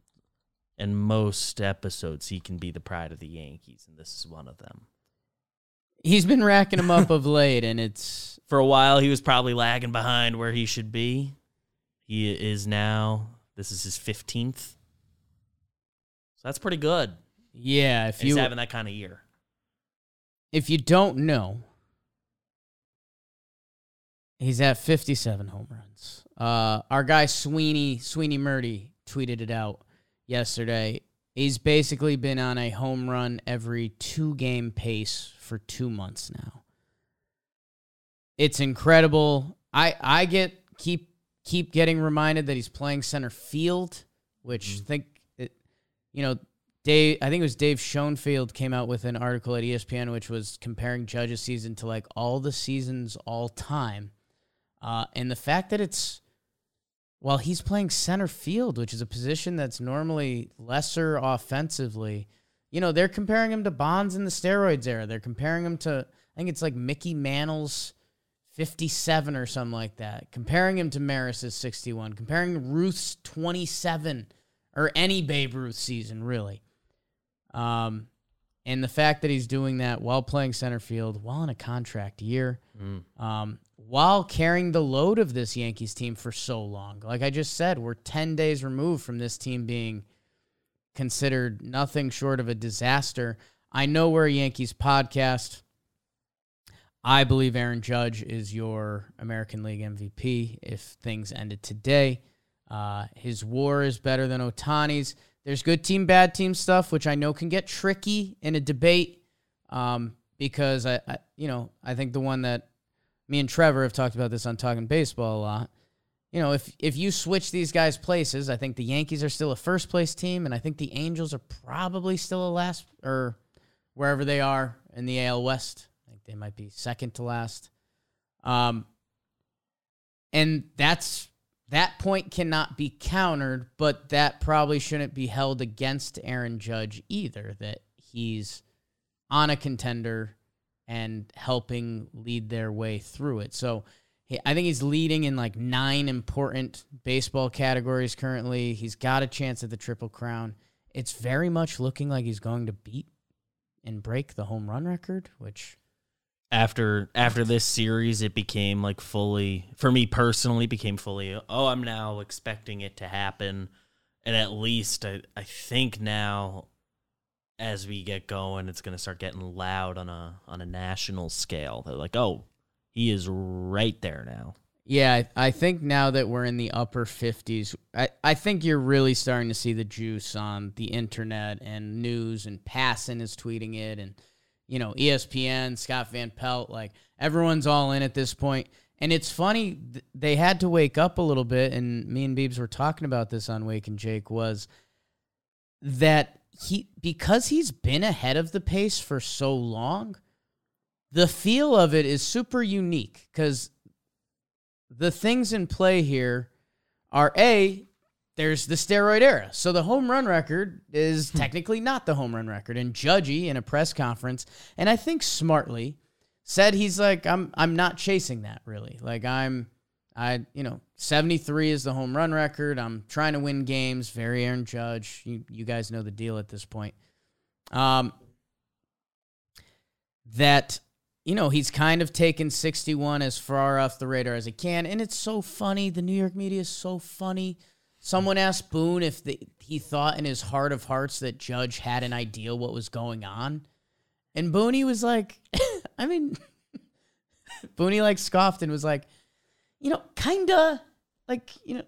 and most episodes he can be the pride of the Yankees, and this is one of them. He's been racking them up of late, and it's For a while, he was probably lagging behind where he should be. He is now. This is his 15th. So that's pretty good. yeah. If He's you having that kind of year. if you don't know, he's at 57 home runs. Uh, our guy Sweeny Sweeny Murti tweeted it out yesterday. He's basically been on a home run every two game pace for two months now. It's incredible. I I get keep keep getting reminded that he's playing center field, which think it, you know Dave, I think it was Dave Schoenfield came out with an article at ESPN which was comparing Judge's season to like all the seasons all time, uh, and the fact that it's while he's playing center field, which is a position that's normally lesser offensively, you know they're comparing him to Bonds in the steroids era. They're comparing him to I think it's like Mickey Mantle's 57 or something like that. Comparing him to Maris's 61, comparing Ruth's 27 or any Babe Ruth season, really. Um, and the fact that he's doing that while playing center field, while in a contract year, um, while carrying the load of this Yankees team for so long. Like I just said, we're 10 days removed from this team being considered nothing short of a disaster. I know we're a Yankees podcast. I believe Aaron Judge is your American League MVP if things ended today. Uh, his war is better than Ohtani's. There's good team, bad team stuff, which I know can get tricky in a debate um, because I, I, you know, I think the one that me and Trevor have talked about this on Talking Baseball a lot. You know, if if you switch these guys places, I think the Yankees are still a first place team, and I think the Angels are probably still a last or wherever they are in the AL West. I think they might be second to last. Um, and that's that point cannot be countered, but that probably shouldn't be held against Aaron Judge either. That he's on a contender and helping lead their way through it. So I think he's leading in like nine important baseball categories currently. He's got a chance at the Triple Crown. It's very much looking like he's going to beat and break the home run record, which after after this series it became like fully for me personally became fully oh i'm now expecting it to happen and at least i, I think now as we get going it's to start getting loud on a on a national scale they're like oh he is right there now Yeah, I, I think now that we're in the upper 50s, I, I think you're really starting to see the juice on the internet and news, and Passan is tweeting it, and, you know, ESPN, Scott Van Pelt, like, everyone's all in at this point. And it's funny, th- they had to wake up a little bit, and me and Beebs were talking about this on Wake and Jake, was that he, because he's been ahead of the pace for so long, the feel of it is super unique because the things in play here are a there's the steroid era. So the home run record is hmm. technically not the home run record. And Judgy in a press conference, and I think smartly, said he's like, I'm I'm not chasing that really. Like I'm I you know, 73 is the home run record. I'm trying to win games. Very Aaron Judge. You you guys know the deal at this point. Um that you know, he's kind of taken 61 as far off the radar as he can. And it's so funny. The New York media is so funny. Someone asked Boone if the, he thought in his heart of hearts that Judge had an idea what was going on. And Booney was like, I mean, Booney like scoffed and was like, you know, kinda like, you know,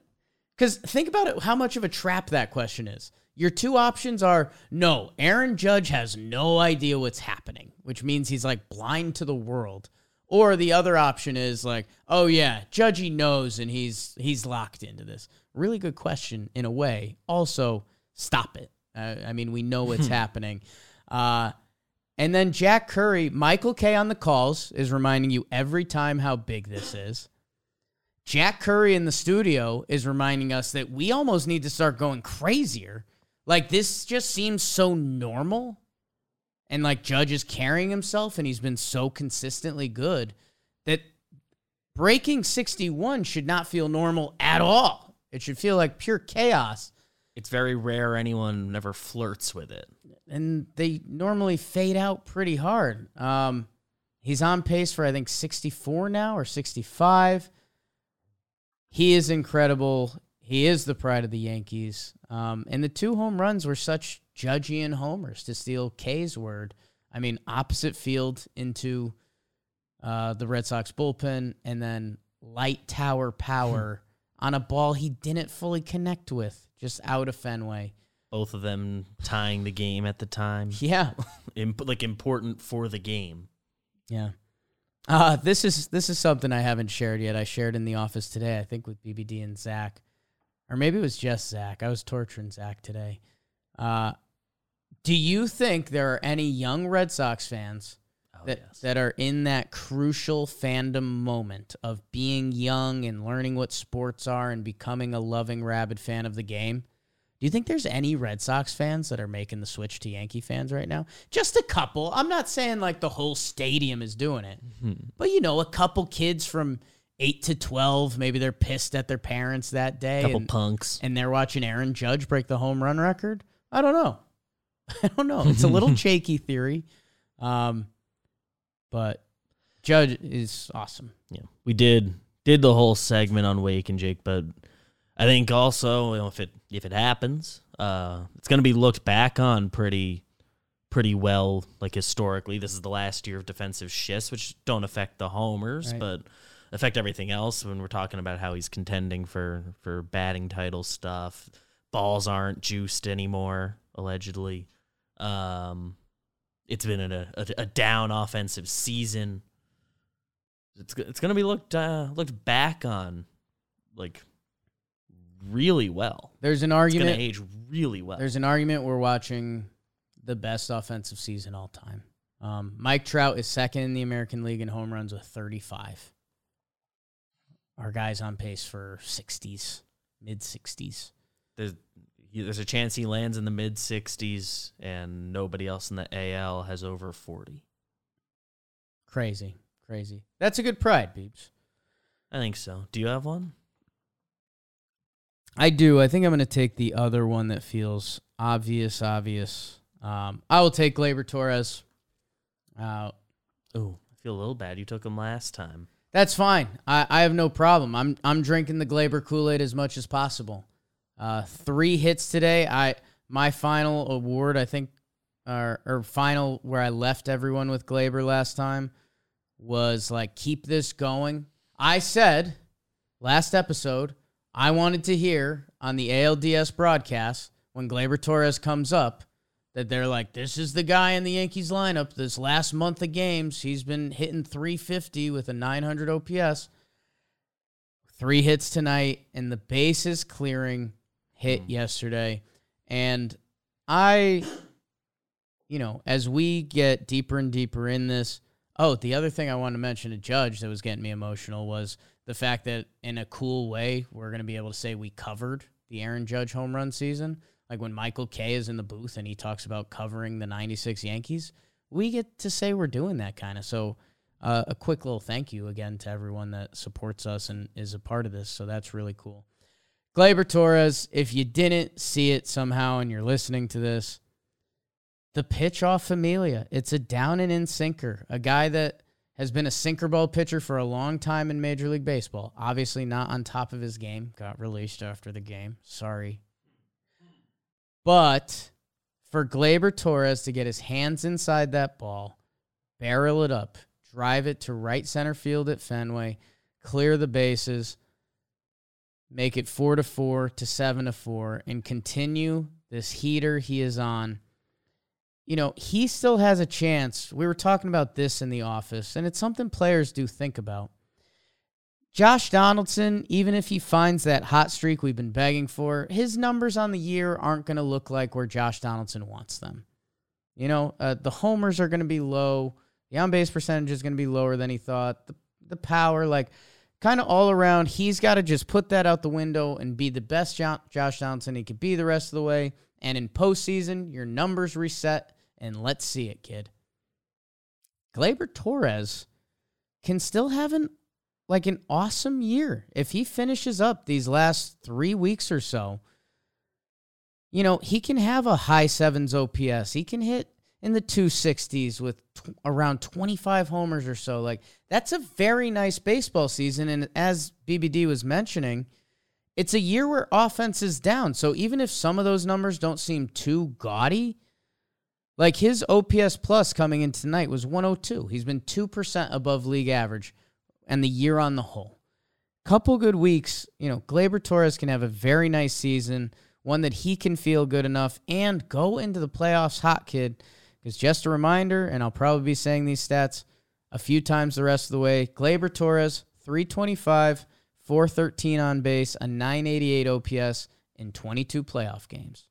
because think about it, how much of a trap that question is. Your two options are no, Aaron Judge has no idea what's happening, which means he's like blind to the world. Or the other option is like, oh yeah, Judgy knows and he's he's locked into this. Really good question in a way. Also, stop it. Uh, I mean, we know what's happening. Uh, and then Jack Curry, Michael Kay on the calls is reminding you every time how big this is. Jack Curry in the studio is reminding us that we almost need to start going crazier. Like this just seems so normal. And like Judge is carrying himself and he's been so consistently good that breaking 61 should not feel normal at all. It should feel like pure chaos. it's very rare anyone never flirts with it And they normally fade out pretty hard. Um, he's on pace for, I think, 64 now or 65. He is incredible. He is the pride of the Yankees. Um, and the two home runs were such Judgian homers, to steal Kay's word. I mean, opposite field into uh, the Red Sox bullpen, and then light tower power on a ball he didn't fully connect with, just out of Fenway. both of them tying the game at the time Yeah, Imp- like important for the game yeah. Uh, this is this is something I haven't shared yet. I shared in the office today, I think, with BBD and Zach, or maybe it was just Zach. I was torturing Zach today. Uh, do you think there are any young Red Sox fans oh, that yes. that are in that crucial fandom moment of being young and learning what sports are and becoming a loving rabid fan of the game? Do you think there's any Red Sox fans that are making the switch to Yankee fans right now? Just a couple. I'm not saying like the whole stadium is doing it, but you know, a couple kids from eight to twelve, maybe they're pissed at their parents that day, couple and, punks and they're watching Aaron Judge break the home run record. I don't know. I don't know. It's a little shaky theory, um, but Judge is awesome. yeah we did did the whole segment on wake and jake but i think also you know, if it if it happens uh it's going to be looked back on pretty pretty well, like historically. This is the last year of defensive shifts, which don't affect the homers, Right. but affect everything else. When we're talking about how he's contending for for batting title stuff, balls aren't juiced anymore, allegedly. Um, it's been a, a, a down offensive season. It's it's gonna be looked uh, looked back on, like really well. There's an It's gonna argument. age really well. There's an argument we're watching the best offensive season all time. Um, Mike Trout is second in the American League in home runs with 35. Our guy's on pace for 60s, mid 60s. there's there's a chance he lands in the mid 60s and nobody else in the AL has over 40. Crazy, crazy. That's a good pride, Beebs. I think so. Do you have one? I do. I think I'm going to take the other one that feels obvious, obvious. Um, I will take Gleyber Torres. Uh, Oh, I feel a little bad. You took him last time. That's fine. I, I have no problem. I'm I'm drinking the Gleyber Kool Aid as much as possible. Uh, three hits today. I my final award, I think, or or final where I left everyone with Gleyber last time was like keep this going. I said last episode I wanted to hear on the ALDS broadcast when Gleyber Torres comes up that they're like, this is the guy in the Yankees lineup. This last month of games, he's been hitting 350 with a 900 OPS. Three hits tonight, and the bases clearing hit hmm. yesterday. And I, you know, as we get deeper and deeper in this, oh, the other thing I wanted to mention to Judge that was getting me emotional was the fact that in a cool way, we're going to be able to say we covered the Aaron Judge home run season. Like when Michael Kay is in the booth and he talks about covering the 96 Yankees, we get to say we're doing that kind of. So, uh, a quick little thank you again to everyone that supports us and is a part of this. So, that's really cool. Gleyber Torres, if you didn't see it somehow and you're listening to this, the pitch off Familia. It's a down and in sinker. A guy that has been a sinker ball pitcher for a long time in Major League Baseball. Obviously, not on top of his game. Got released after the game. Sorry. But for Gleyber Torres to get his hands inside that ball, barrel it up, drive it to right center field at Fenway, clear the bases, make it four to four to seven to four, and continue this heater he is on. You know, he still has a chance. We were talking about this in the office, and it's something players do think about. Josh Donaldson, even if he finds that hot streak we've been begging for, his numbers on the year aren't going to look like where Josh Donaldson wants them. You know, uh, the homers are going to be low. The on base percentage is going to be lower than he thought. The, the power, like, kind of all around, he's got to just put that out the window and be the best Jo- Josh Donaldson he could be the rest of the way. And in postseason, your numbers reset, and let's see it, kid. Gleyber Torres can still have an like an awesome year if he finishes up these last three weeks or so. You know, he can have a high sevens OPS. He can hit in the 260s with t- around 25 homers or so. Like, that's a very nice baseball season. And as BBD was mentioning, it's a year where offense is down. So even if some of those numbers don't seem too gaudy, like his OPS plus coming in tonight was 102. He's been 2% above league average and the year on the whole. Couple good weeks, you know, Gleyber Torres can have a very nice season, one that he can feel good enough and go into the playoffs hot, kid. Because just a reminder, and I'll probably be saying these stats a few times the rest of the way Gleyber Torres, 325, 413 on base, a 988 OPS in 22 playoff games.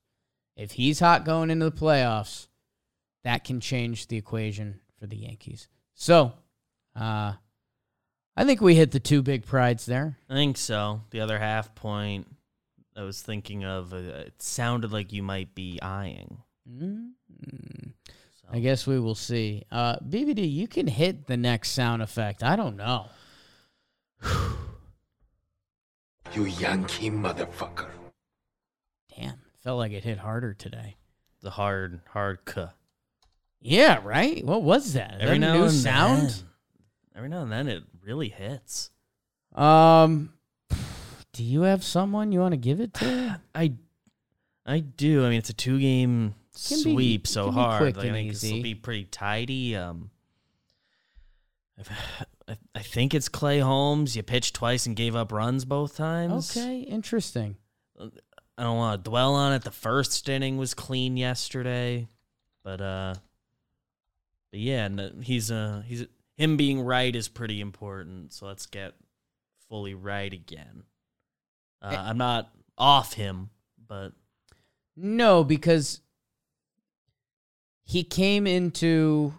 If he's hot going into the playoffs, that can change the equation for the Yankees. So, uh, I think we hit the two big prides there. I think so. The other half point I was thinking of, uh, it sounded like you might be eyeing. Mm, So. I guess we will see. Uh, BBD, you can hit the next sound effect. I don't know. You Yankee motherfucker. Damn, felt like it hit harder today. the hard, hard k. Yeah, right. What was that? Is Every that now and sound. then, every now and then it really hits. Um, do you have someone you want to give it to? I, I do. I mean, it's a two game Can be- sweep so hard. Like, I think this will be pretty tidy. Um, I, I think it's Clay Holmes. You pitched twice and gave up runs both times. Okay, interesting. I don't want to dwell on it. The first inning was clean yesterday, but uh, but yeah, and he's uh he's him being right is pretty important. So let's get fully right again. Uh, Eh. I'm not off him, but No, because he came into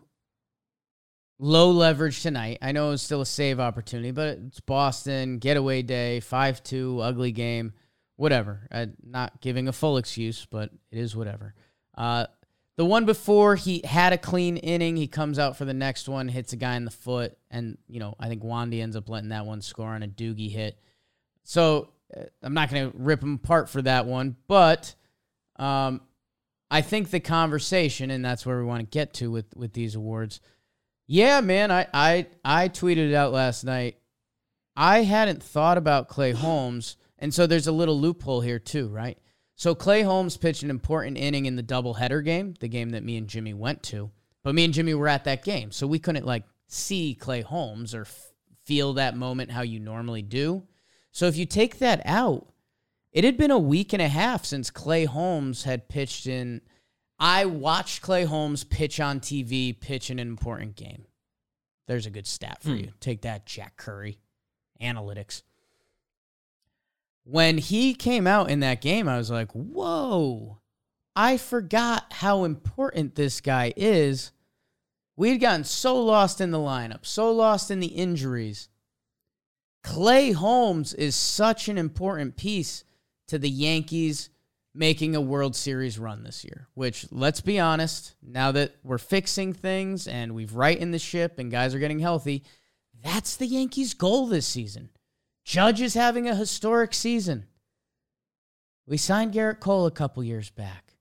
low leverage tonight. I know it was still a save opportunity, but it's Boston, getaway day, 5 2, ugly game, whatever. I'm not giving a full excuse, but it is whatever. Uh, the one before, he had a clean inning. He comes out for the next one, hits a guy in the foot, and, you know, I think Wandy ends up letting that one score on a Doogie hit. So uh, I'm not going to rip him apart for that one, but um, I think the conversation, and that's where we want to get to with with these awards. Yeah, man, I I I tweeted it out last night. I hadn't thought about Clay Holmes, and so there's a little loophole here too, right? So Clay Holmes pitched an important inning in the doubleheader game, the game that me and Jimmy went to. But me and Jimmy were at that game, so we couldn't like see Clay Holmes or f- feel that moment how you normally do. So if you take that out, it had been a week and a half since Clay Holmes had pitched in. I watched Clay Holmes pitch on TV, pitch in an important game. There's a good stat for Hmm. you. Take that, Jack Curry. Analytics. When he came out in that game, I was like, whoa, I forgot how important this guy is. We had gotten so lost in the lineup, so lost in the injuries. Clay Holmes is such an important piece to the Yankees making a World Series run this year, which, let's be honest, now that we're fixing things and we've rightened the ship and guys are getting healthy, that's the Yankees' goal this season. Judge is having a historic season. We signed Gerrit Cole a couple years back.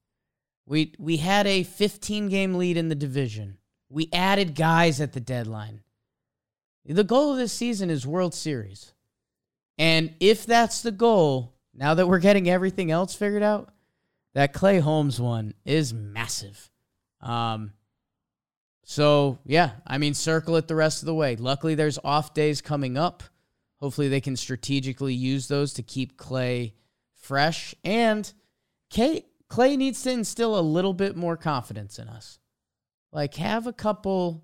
We we had a 15 game lead in the division. We added guys at the deadline. The goal of this season is World Series. And if that's the goal, now that we're getting everything else figured out, that Clay Holmes one is massive. Um so yeah, I mean circle it the rest of the way. Luckily there's off days coming up. Hopefully they can strategically use those to keep Clay fresh and Clay, Clay needs to instill a little bit more confidence in us. Like have a couple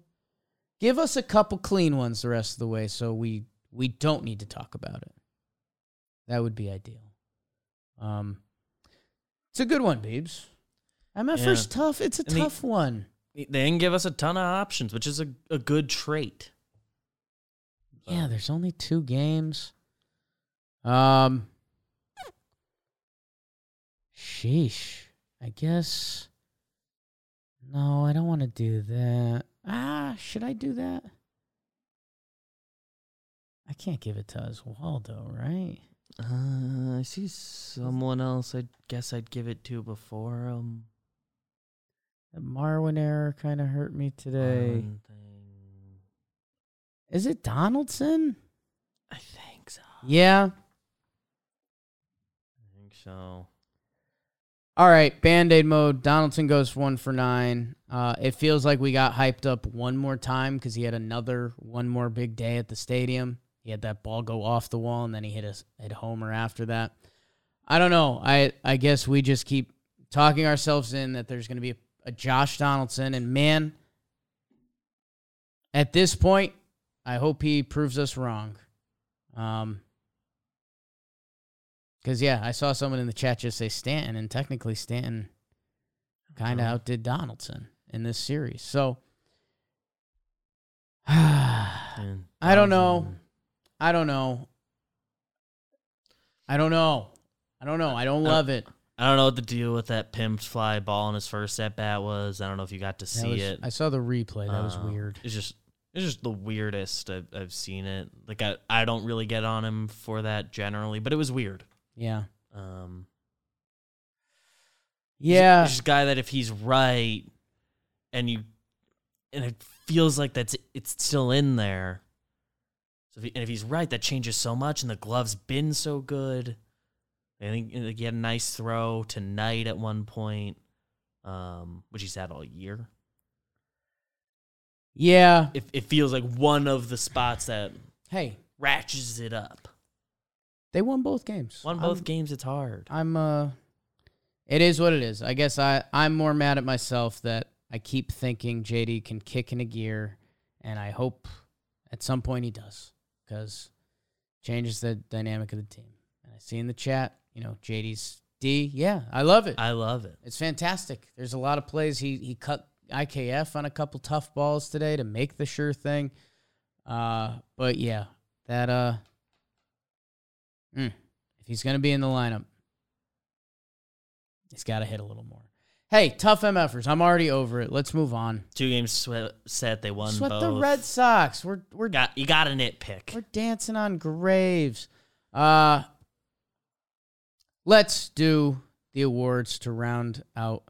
give us a couple clean ones the rest of the way so we we don't need to talk about it. That would be ideal. Um it's a good one, Beebs. MFR's Yeah. tough. It's a And the- tough one. they didn't give us a ton of options, which is a, a good trait. Yeah, there's only two games. Um Sheesh. I guess No, I don't want to do that. Ah, should I do that? I can't give it to Oswaldo, right? Uh, I see someone else. I guess I'd give it to before um. That Marwin error kind of hurt me today. Is it Donaldson? I think so. Yeah. I think so. All right, Band Aid mode. Donaldson goes one for nine. Uh, it feels like we got hyped up one more time because he had another one more big day at the stadium. He had that ball go off the wall and then he hit a hit homer after that. I don't know. I I guess we just keep talking ourselves in that there's going to be a, a Josh Donaldson and man, at this point, I hope he proves us wrong. Um, because yeah, I saw someone in the chat just say Stanton, and technically Stanton kind of Oh. outdid Donaldson in this series. So I don't know. I don't know. I don't know. I don't know. I don't love it. I don't know what the deal with that pimped fly ball in his first at bat was. I don't know if you got to see was- it. I saw the replay. That was Uh, weird. It's just it's just the weirdest I've, I've seen it. Like I, I don't really get on him for that generally, but it was weird. Yeah. Um, Yeah. just guy that if he's right, and you, and it feels like that's it's still in there. So if he, and if he's right, that changes so much, and the glove's been so good. I think he had a nice throw tonight at one point. um, which he's had all year. Yeah. It, it feels like one of the spots that Hey, ratchets it up. they won both games. Won both I'm, games, it's hard. I'm uh it is what it is. I guess I I'm more mad at myself that I keep thinking JD can kick in a gear and I hope at some point he does cuz changes the dynamic of the team. And I see in the chat, you know, JD's D. Yeah, I love it. I love it. It's fantastic. There's a lot of plays. He he cut IKF on a couple tough balls today to make the sure thing. Uh, but yeah, that uh, mm, if he's gonna be in the lineup, he's got to hit a little more. Hey, tough MFers. I'm already over it. Let's move on. Two games swe- set, they won Sweat both. the Red Sox. We're we're Got you got a nitpick. we're dancing on graves. Uh let's do the awards to round out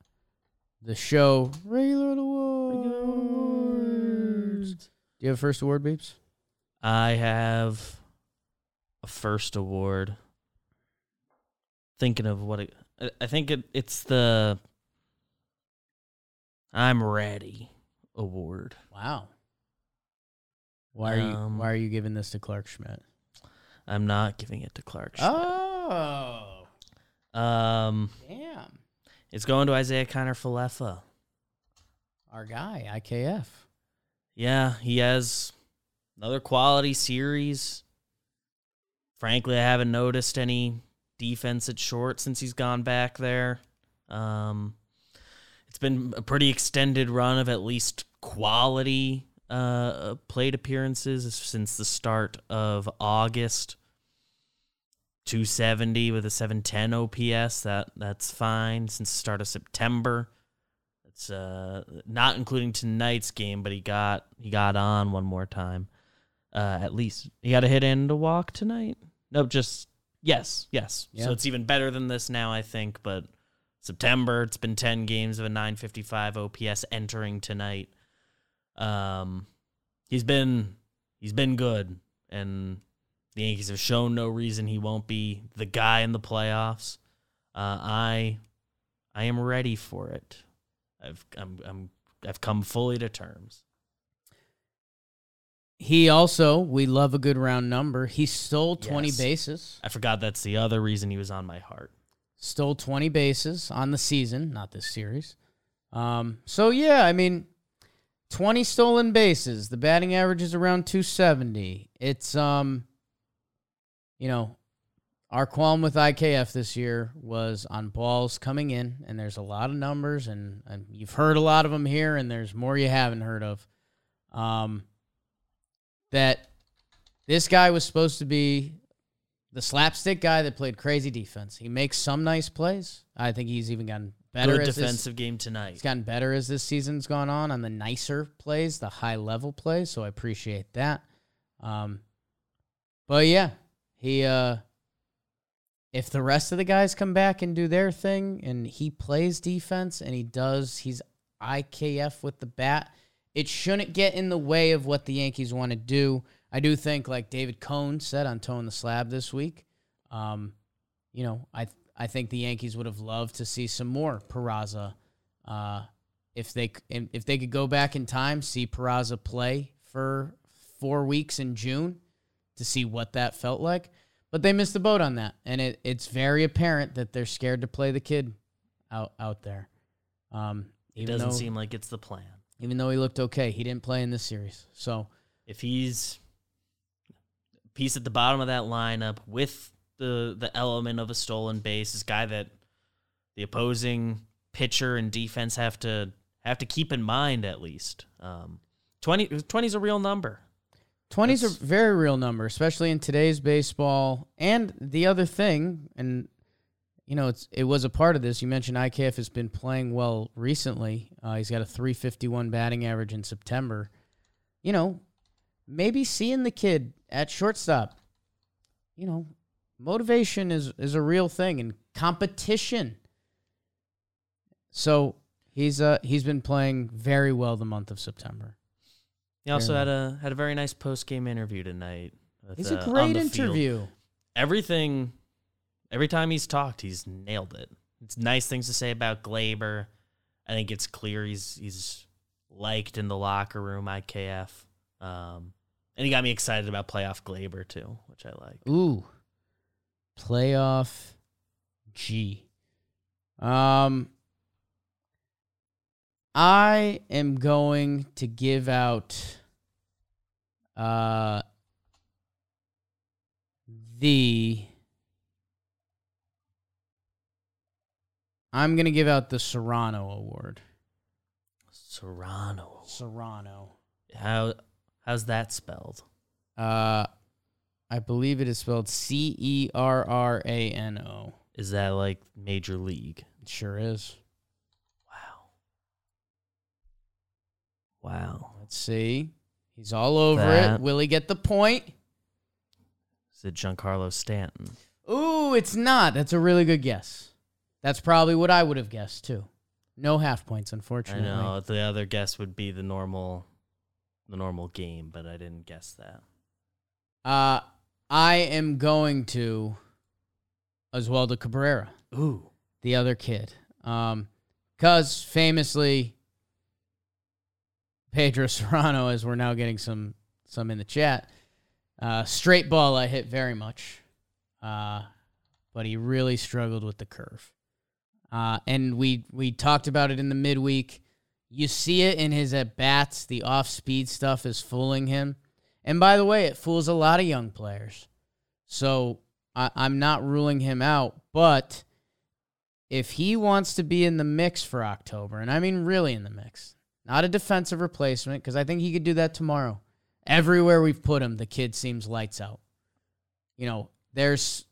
the show. Regular awards. Do you have a first award, Beebs? I have a first award. Thinking of what it, I- I think it, it's the I'm ready award. Wow. Why are you Um, why are you giving this to Clarke Schmidt? I'm not giving it to Clarke. Schmidt. Oh. Um, Damn. It's going to Isiah Kiner-Falefa. Our guy, IKF. Yeah, he has another quality series. Frankly, I haven't noticed any defense at short since he's gone back there. Um, it's been a pretty extended run of at least quality uh, plate appearances since the start of August. 270 with a 710 OPS. That that's fine since the start of September. It's uh not including tonight's game, but he got he got on one more time. Uh at least he got a hit and a walk tonight. Nope, just yes, yes. Yeah. So it's even better than this now, I think. But September, it's been ten games of a 955 OPS entering tonight. Um, he's been he's been good, and the Yankees have shown no reason he won't be the guy in the playoffs. Uh, I I am ready for it. I've I'm I'm I've come fully to terms. He also, we love a good round number. He stole 20 Yes. bases. I forgot that's the other reason he was on my heart. stole 20 bases on the season, not this series. Um, so yeah, I mean, 20 stolen bases. The batting average is around 270. It's um, you know, our qualm with IKF this year was on balls coming in, and there's a lot of numbers, and, and you've heard a lot of them here, and there's more you haven't heard of. Um, that this guy was supposed to be the slapstick guy that played crazy defense. He makes some nice plays. I think he's even gotten better Good as this, defensive game tonight. he's gotten better as this season's gone on on the nicer plays, the high level plays. So I appreciate that. Um, but yeah, he uh, if the rest of the guys come back and do their thing, and he plays defense and he does, he's IKF with the bat. It shouldn't get in the way of what the Yankees want to do. I do think, like David Cone said on Toeing the Slab this week, um, you know, I I think the Yankees would have loved to see some more Peraza. Uh, if they if they could go back in time, see Peraza play for four weeks in June to see what that felt like. But they missed the boat on that, and it, it's very apparent that they're scared to play the kid out out there. Um, It doesn't though, seem like it's the plan. even though he looked okay, he didn't play in this series. So If he's piece at the bottom of that lineup with the the element of a stolen base, this guy that the opposing pitcher and defense have to have to keep in mind at least. Um, 20 20 is a real number. 20 is a very real number, especially in today's baseball. And the other thing, and you know, it's it was a part of this. You mentioned IKF has been playing well recently. Uh, he's got a 351 batting average in September. You know, maybe seeing the kid at shortstop. You know, motivation is is a real thing and competition. So he's uh he's been playing very well the month of September. He also had a had a very nice post game interview tonight. with, uh, a on great the field. interview. Everything, every time he's talked, he's nailed it. It's nice things to say about Gleyber. I think it's clear he's he's liked in the locker room. IKF, um, and he got me excited about playoff Gleyber too, which I like. Ooh. Playoff G. Um I am going to give out uh the I'm going to give out the Cerrano award. Cerrano. Cerrano. How how's that spelled? Uh I believe it is spelled C E R R A N O. Is that like major league? It sure is. Wow. Let's see. He's all over That- it. Will he get the point? Is it Giancarlo Stanton? Ooh, it's not. That's a really good guess. That's probably what I would have guessed too. No half points, I unfortunately. know the other guess would be the normal, the normal game, but I didn't guess that. Uh, I am going to Oswaldo Cabrera, Ooh. the other kid. Um, because famously, Pedro Cerrano, as we're now getting some some in the chat, uh, straight ball I hit very much, uh, but he really struggled with the curve. Uh, and we we talked about it in the midweek. You see it in his at bats. The off speed stuff is fooling him. And by the way, it fools a lot of young players. So I, I'm not ruling him out. But if he wants to be in the mix for October, and I mean really in the mix, not a defensive replacement, because I think he could do that tomorrow. Everywhere we've put him, the kid seems lights out. You know, there's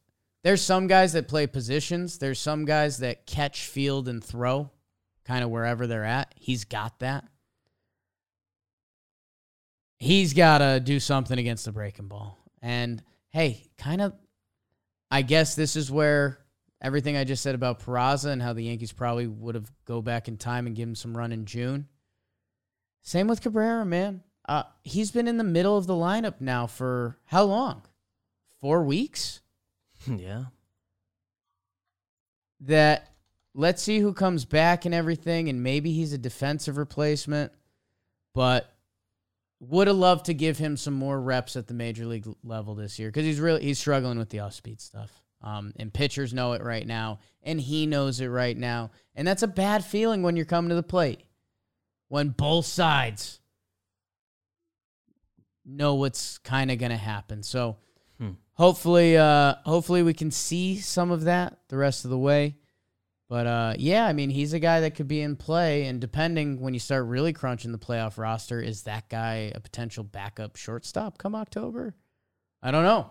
there's some guys that play positions. There's some guys that catch, field, and throw, kind of wherever they're at. He's got that. He's got to do something against the breaking ball. And hey, kind of, I guess this is where everything I just said about Peraza and how the Yankees probably would have go back in time and give him some run in June. Same with Cabrera, man. Uh, he's been in the middle of the lineup now for how long? Four weeks? yeah. that let's see who comes back and everything, and maybe he's a defensive replacement, but would have loved to give him some more reps at the major league level this year because he's really he's struggling with the off speed stuff. Um, and pitchers know it right now, and he knows it right now, and that's a bad feeling when you're coming to the plate. When both sides know what's kind of going to happen, so Hmm. hopefully uh hopefully we can see some of that the rest of the way but uh yeah i mean he's a guy that could be in play and depending when you start really crunching the playoff roster is that guy a potential backup shortstop come october i don't know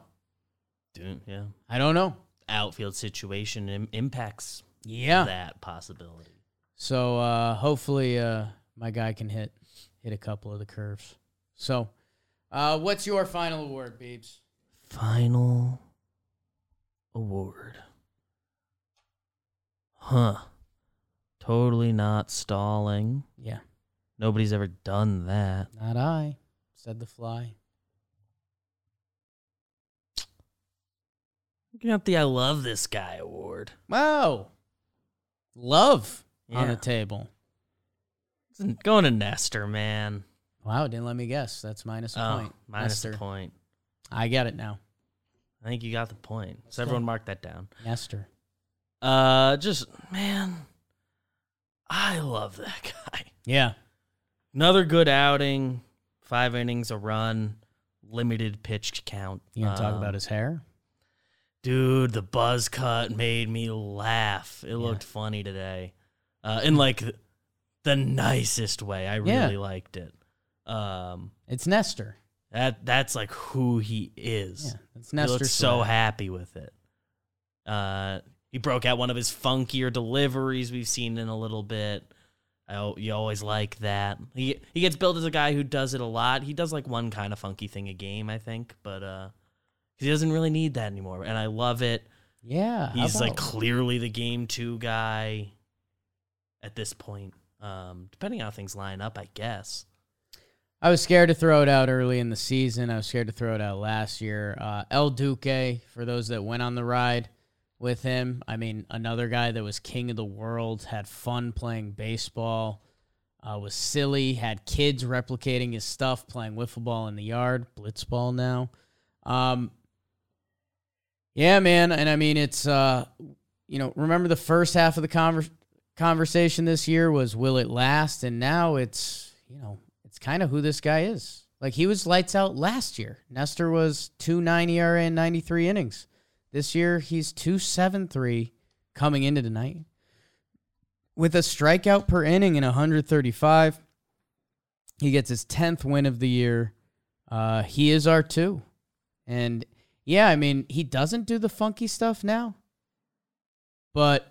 Dude, yeah. i don't know Outfield situation Im- impacts yeah that possibility. so uh hopefully uh my guy can hit hit a couple of the curves so uh what's your final award beebs Final award. Huh. Totally not stalling. yeah Nobody's ever done that. not i said the fly Looking at the I love this guy award. wow love on Yeah. the table Going to Nestor, man. Wow, didn't let me guess. That's minus a Oh, point. minus Nestor. a point. I get it now. I think you got the point. So everyone mark that down. Nestor. Uh, just man, I love that guy. Yeah. Another good outing, five innings, a run, limited pitch count. You gonna talk Um, about his hair? dude? The buzz cut made me laugh. It looked funny today, uh, in like the nicest way. I Yeah. really liked it. Um, It's Nestor. that that's like who he is. Yeah, it's He Nestor. so happy with it. Uh, he broke out one of his funkier deliveries we've seen in a little bit. I, al- you always like that. He he gets billed as a guy who does it a lot. He does like one kind of funky thing a game, I think, but uh, he doesn't really need that anymore. And I love it. Yeah. how He's like about- clearly the game two guy at this point. Um, depending on how things line up, I guess. I was scared to throw it out early in the season. I was scared to throw it out last year. Uh, El Duque, for those that went on the ride, with him. I mean, another guy that was king of the world, had fun playing baseball, uh, was silly, had kids replicating his stuff, playing wiffle ball in the yard, blitzball now. Um, yeah, man, and I mean, it's uh, you know, remember the first half of the conver- conversation this year was will it last, and now it's you know, it's kind of who this guy is. Like he was lights out last year. Nestor was two nine ERA in ninety three innings. This year he's two seven three coming into tonight with a strikeout per inning in 135. He gets his 10th win of the year. Uh, he is our two. And yeah, I mean, he doesn't do the funky stuff now, but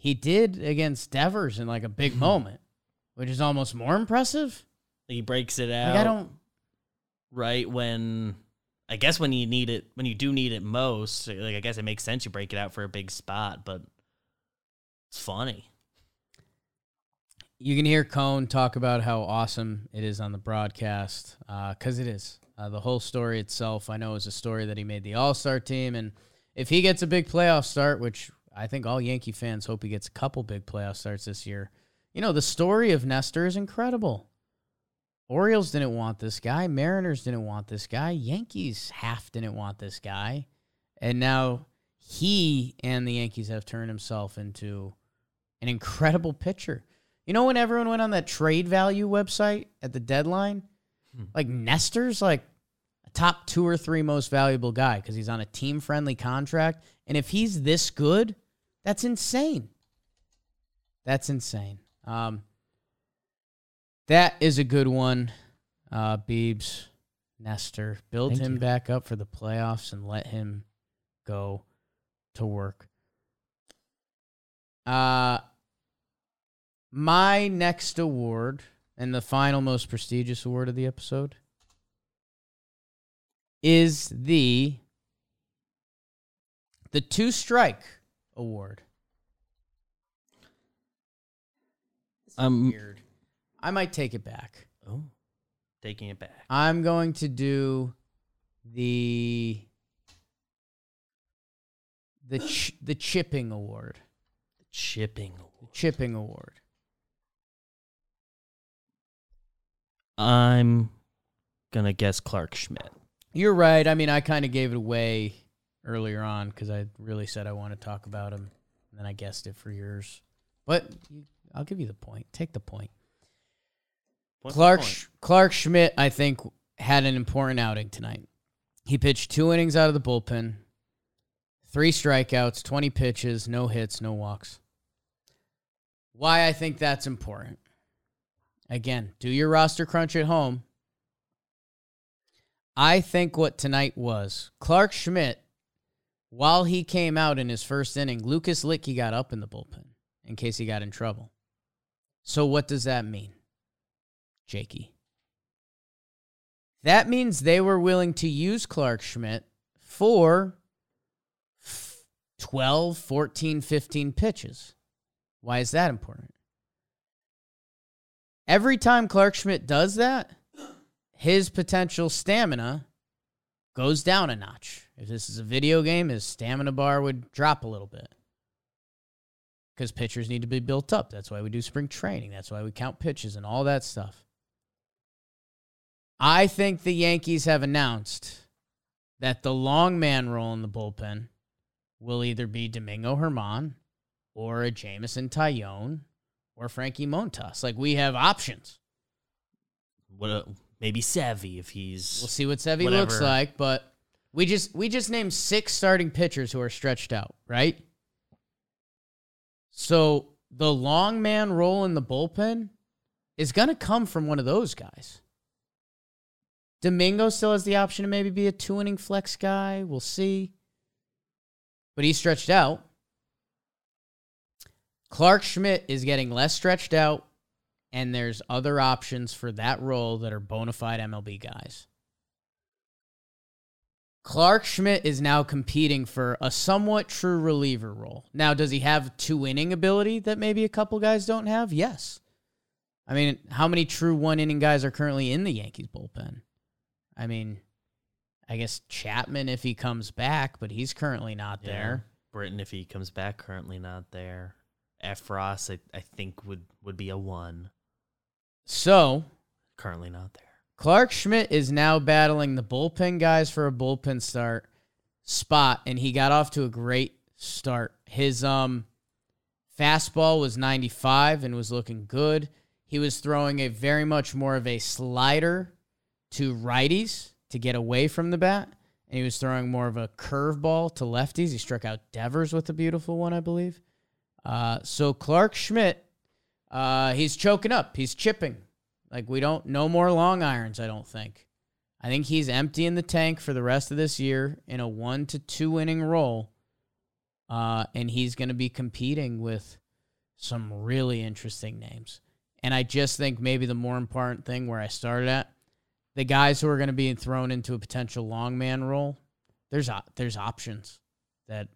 he did against Devers in like a big moment, which is almost more impressive. He breaks it out. Like, I don't. right when I guess when you need it when you do need it most. Like I guess it makes sense you break it out for a big spot, but it's funny. you can hear Cone talk about how awesome it is on the broadcast because it is. Uh, the whole story itself, I know, is a story that he made the All Star team, and if he gets a big playoff start, which I think all Yankee fans hope he gets a couple big playoff starts this year, you know, the story of Nestor is incredible. Orioles didn't want this guy, Mariners didn't want this guy, Yankees half didn't want this guy, and now he and the Yankees have turned himself into an incredible pitcher. You know when everyone went on that trade value website at the deadline? Hmm. Like Nestor's like a top two or three most valuable guy because he's on a team friendly contract. And if he's this good, that's insane. That's insane. Um, that is a good one. Uh, Beebs, Nestor, build Thank him you. back up for the playoffs and let him go to work. Uh, my next award and the final most prestigious award of the episode is the the two strike award. Um, Weird. I might take it back. oh, taking it back. I'm going to do the the ch- the chipping award. Chipping. The chipping award. I'm gonna guess Clarke Schmidt. You're right. I mean, I kind of gave it away earlier on because I really said I want to talk about him, and then I guessed it for yours. But you, I'll give you the point. Take the point. For Clarke point. Clarke Schmidt, I think, had an important outing tonight. He pitched two innings out of the bullpen, three strikeouts, 20 pitches, no hits, no walks. Why I think that's important. Again, do your roster crunch at home. I think what tonight was Clarke Schmidt, while he came out in his first inning, Lucas Luetge got up in the bullpen in case he got in trouble. So, what does that mean? Jakey. That means they were willing to use Clarke Schmidt for f- 12, 14, 15 pitches. Why is that important? Every time Clarke Schmidt does that, his potential stamina goes down a notch. If this is a video game, his stamina bar would drop a little bit. Because pitchers need to be built up. That's why we do spring training. That's why we count pitches and all that stuff. I think the Yankees have announced that the long man role in the bullpen will either be Domingo Germán or a Jameson Taillon or Frankie Montas. Like we have options. What? A, maybe Sevy if he's. We'll see what Sevy looks like, but we just we just named six starting pitchers who are stretched out, right? So the long man role in the bullpen is gonna come from one of those guys. Domingo still has the option to maybe be a two inning flex guy. We'll see. But he's stretched out. Clarke Schmidt is getting less stretched out, and there's other options for that role that are bona fide MLB guys. Clarke Schmidt is now competing for a somewhat true reliever role. Now, does he have two inning ability that maybe a couple guys don't have? Yes. I mean, how many true one inning guys are currently in the Yankees bullpen? I mean, I guess Chapman if he comes back, but he's currently not Yeah. there. Britton, if he comes back, currently not there. Effross, I, I think would would be a one. So Currently not there. Clarke Schmidt is now battling the bullpen guys for a bullpen start spot, and he got off to a great start. His um fastball was 95 and was looking good. He was throwing a very much more of a slider to righties to get away from the bat, and he was throwing more of a curveball to lefties. He struck out Devers with a beautiful one, I believe. Uh, so Clarke Schmidt, uh, he's choking up. He's chipping. Like we don't no more long irons, I don't think. I think he's emptying the tank for the rest of this year in a one to two inning role. Uh, and he's going to be competing with some really interesting names. And I just think maybe the more important thing where I started at, the guys who are going to be thrown into a potential long man role, there's there's options that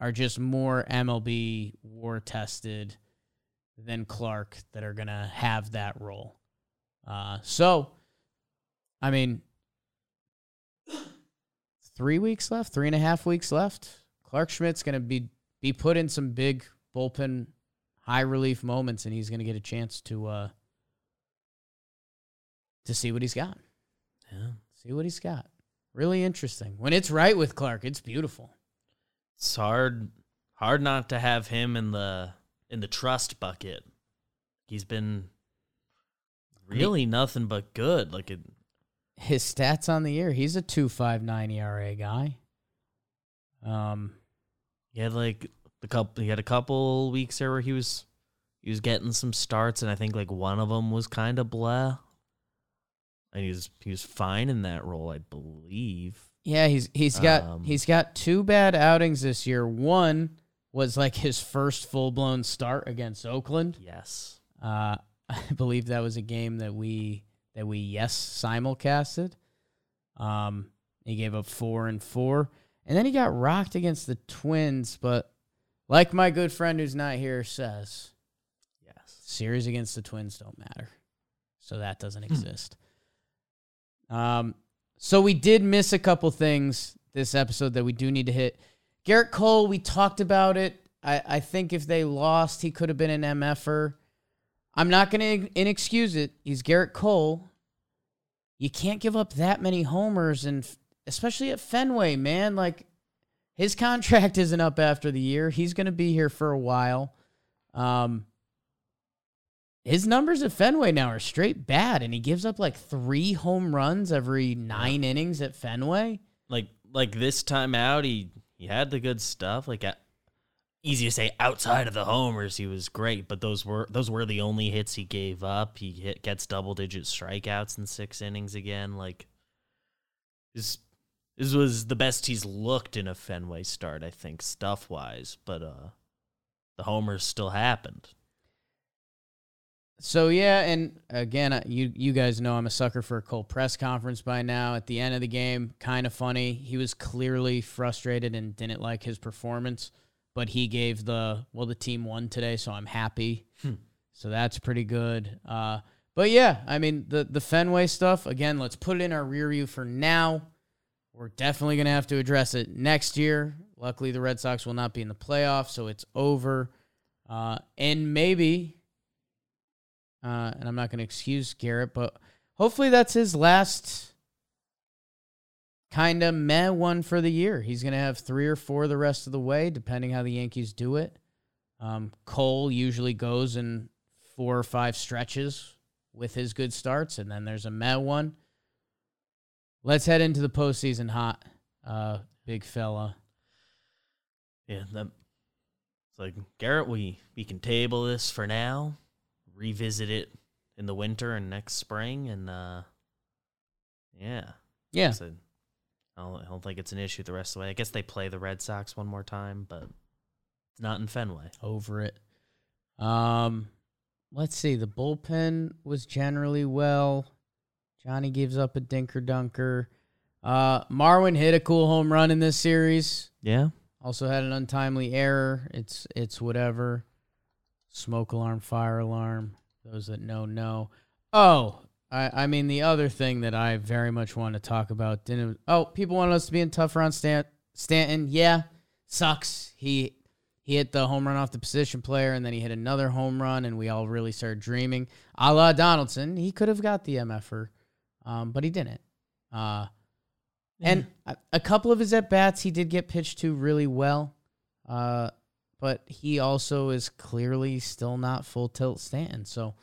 are just more MLB war tested than Clarke that are going to have that role. Uh, so, I mean, three weeks left, three and a half weeks left. Clarke Schmidt's going to be be put in some big bullpen, high relief moments, and he's going to get a chance to uh, to see what he's got. Yeah. See what he's got. Really interesting. When it's right with Clarke, it's beautiful. It's hard hard not to have him in the in the trust bucket. He's been really nothing but good. Like it His stats on the year, he's a two five nine ERA guy. Um, he had like the couple he had a couple weeks there where he was he was getting some starts and I think like one of them was kind of blah. And he was he was fine in that role, I believe. Yeah, he's he's got Um, he's got two bad outings this year. One was like his first full blown start against Oakland. Yes. Uh, I believe that was a game that we that we yes simulcasted. Um, he gave up four and four, and then he got rocked against the Twins. But like my good friend who's not here says, Yes. series against the Twins don't matter, so that doesn't exist. Um, so we did miss a couple things this episode that we do need to hit. Gerrit Cole, we talked about it. I, I think if they lost, he could have been an MFer. I'm not going to inexcuse it. He's Gerrit Cole. You can't give up that many homers, and especially at Fenway, man. Like his contract isn't up after the year. He's going to be here for a while. Um, his numbers at Fenway now are straight bad, and he gives up like three home runs every nine innings at Fenway. Like like this time out he he had the good stuff. Like uh, easy to say outside of the homers he was great, but those were those were the only hits he gave up. He hit gets double digit strikeouts in 6 innings again like this this was the best he's looked in a Fenway start, I think, stuff wise, but uh the homers still happened. So yeah, and again, you you guys know I'm a sucker for a Cole press conference by now. At the end of the game, kind of funny. He was clearly frustrated and didn't like his performance, but he gave the well, the team won today, so I'm happy. So that's pretty good. Uh, but yeah, I mean the the Fenway stuff again. Let's put it in our rear view for now. We're definitely gonna have to address it next year. Luckily, the Red Sox will not be in the playoffs, so it's over. Uh, and maybe uh, and I'm not going to excuse Gerrit, but hopefully that's his last kind of meh one for the year. He's going to have three or four the rest of the way, depending how the Yankees do it. Um, Cole usually goes in four or five stretches with his good starts, and then there's a meh one. Let's head into the postseason hot, uh, big fella. Yeah, that it's like Garrett. We we can table this for now, revisit it in the winter and next spring, and uh, yeah, Yeah, So, I don't, I don't think it's an issue the rest of the way. I guess they play the Red Sox one more time, but it's not in Fenway. over it. Um, let's see. The bullpen was generally well. Johnny gives up a dinker dunker. Uh, Marwin hit a cool home run in this series. Yeah, Also had an untimely error. It's it's whatever. Smoke alarm, fire alarm. Those that know know. Oh, I, I mean, the other thing that I very much want to talk about didn't. Oh, people wanted us to be in tougher on Stan, Stanton. Yeah, sucks. He he hit the home run off the position player, and then he hit another home run, and we all really started dreaming. A la Donaldson, he could have got the MFR, um, but he didn't. Uh, and a, a couple of his at bats, he did get pitched to really well, uh, but he also is clearly still not full tilt Stanton. So.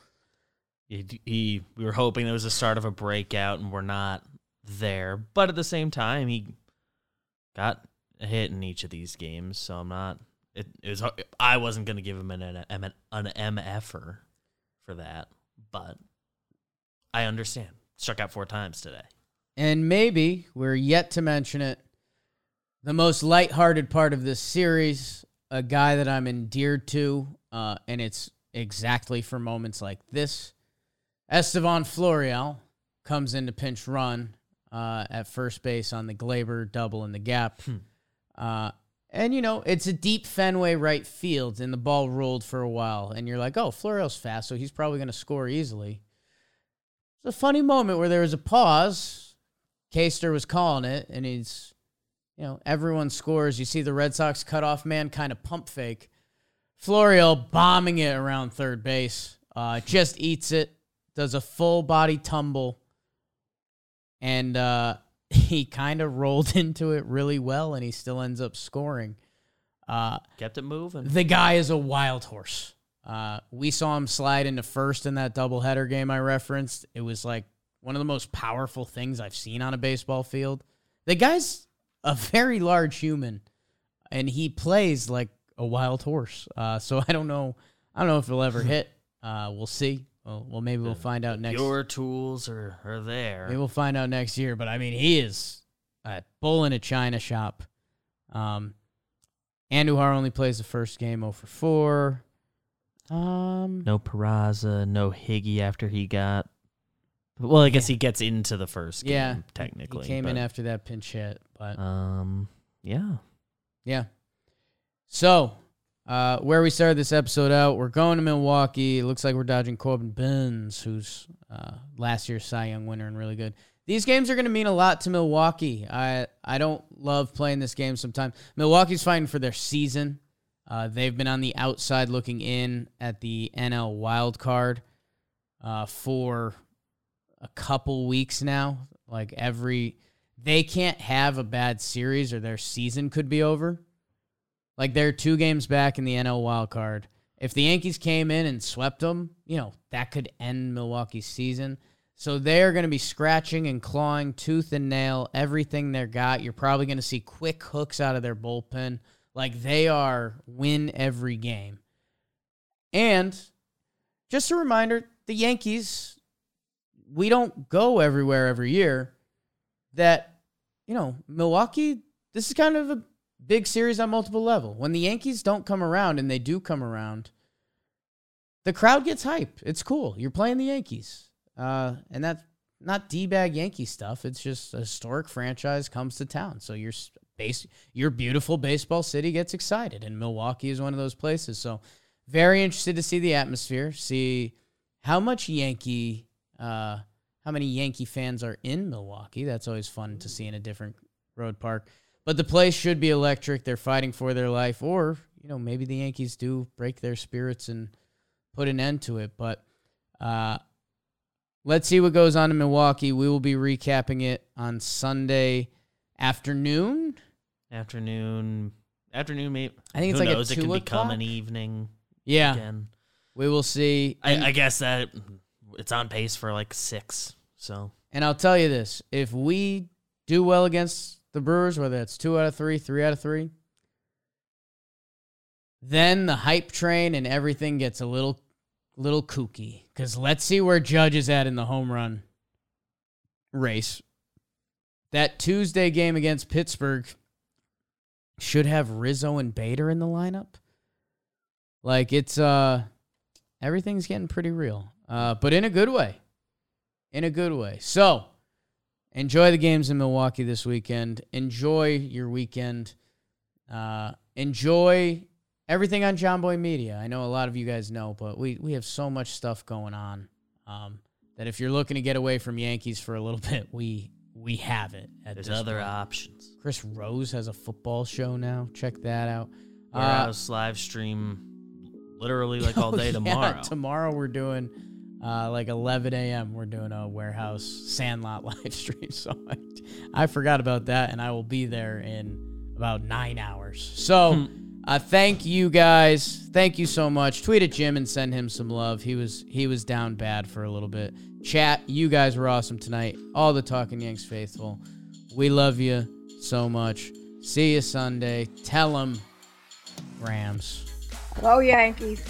He, he we were hoping there was a start of a breakout, and we're not there. But at the same time, he got a hit in each of these games, so I'm not. It, it was I wasn't gonna give him an an, an, an MFer for that, but I understand. Struck out four times today. And maybe we're yet to mention it. The most lighthearted part of this series, a guy that I'm endeared to, uh, and it's exactly for moments like this. Estevan Florial comes in to pinch run uh, at first base on the Gleyber double in the gap. Uh, and, you know, it's a deep Fenway right field, and the ball rolled for a while. And you're like, oh, Florial's fast, so he's probably going to score easily. It's a funny moment where there was a pause. Caster was calling it, and he's, you know, everyone scores. You see the Red Sox cutoff man kind of pump fake. Florial bombing it around third base. Uh, just eats it, does a full body tumble, and uh, he kind of rolled into it really well, and he still ends up scoring. Uh, Kept it moving. the guy is a wild horse. Uh, we saw him slide into first in that doubleheader game I referenced. It was like one of the most powerful things I've seen on a baseball field. The guy's a very large human, and he plays like a wild horse. Uh, so I don't know. I don't know if he'll ever hit. Uh, we'll see. Well, well, maybe we'll find out next. Your tools are, are there. Maybe we'll find out next year. But I mean, he is a bull in a china shop. Um, Andujar only plays the first game 0 for 4. Um, No Peraza, no Higgy after he got. Well, I guess he gets into the first game, Yeah, technically. he came in but, after that pinch hit, but Um, yeah. yeah. So, uh, where we started this episode out, we're going to Milwaukee. It looks like we're dodging Corbin Burnes, who's uh, last year's Cy Young winner and really good. These games are going to mean a lot to Milwaukee. I I don't love playing this game sometimes. Milwaukee's fighting for their season. Uh, they've been on the outside looking in at the NL wild card uh, for a couple weeks now. Like every, they can't have a bad series or their season could be over. Like they're two games back in the NL wild card. If the Yankees came in and swept them, you know that could end Milwaukee's season. So they're going to be scratching and clawing tooth and nail everything they got. You're probably going to see quick hooks out of their bullpen. Like they are win every game. And just a reminder the Yankees, we don't go everywhere every year. That, you know, Milwaukee, this is kind of a big series on multiple level. When the Yankees don't come around and they do come around, the crowd gets hype. It's cool. You're playing the Yankees. Uh, and that's not D-bag Yankee stuff. It's just a historic franchise comes to town. So your base, your beautiful baseball city gets excited, and Milwaukee is one of those places. So very interested to see the atmosphere, see how much Yankee, uh, how many Yankee fans are in Milwaukee. That's always fun to see in a different road park. But the place should be electric. They're fighting for their life, or you know maybe the Yankees do break their spirits and put an end to it. But uh, let's see what goes on in Milwaukee. We will be recapping it on Sunday afternoon. Afternoon. Afternoon, maybe. I think it's Who like a knows? It two could become an evening Yeah, again. we will see. I, I guess that it's on pace for like six. So and I'll tell you this: if we do well against the Brewers, whether it's two out of three, three out of three, then the hype train and everything gets a little, little kooky. Because let's see where Judge is at in the home run race. That Tuesday game against Pittsburgh should have Rizzo and Bader in the lineup. Like it's uh everything's getting pretty real. Uh but in a good way. In a good way. So, enjoy the games in Milwaukee this weekend. Enjoy your weekend. Uh enjoy everything on Jomboy Media. I know a lot of you guys know, but we we have so much stuff going on um that if you're looking to get away from Yankees for a little bit, we we have it at There's other point. options. Chris Rose has a football show now. Check that out. Uh, Warehouse live stream literally like all oh, day yeah, tomorrow. tomorrow we're doing uh, like 11 a.m. We're doing a warehouse sandlot live stream. So I, I forgot about that, and I will be there in about nine hours. So uh, thank you guys. Thank you so much. Tweet at Jim and send him some love. He was he was down bad for a little bit. Chat, you guys were awesome tonight. All the Talking Yanks faithful. We love you so much. See you Sunday. Tell them Rams. Go Yankees.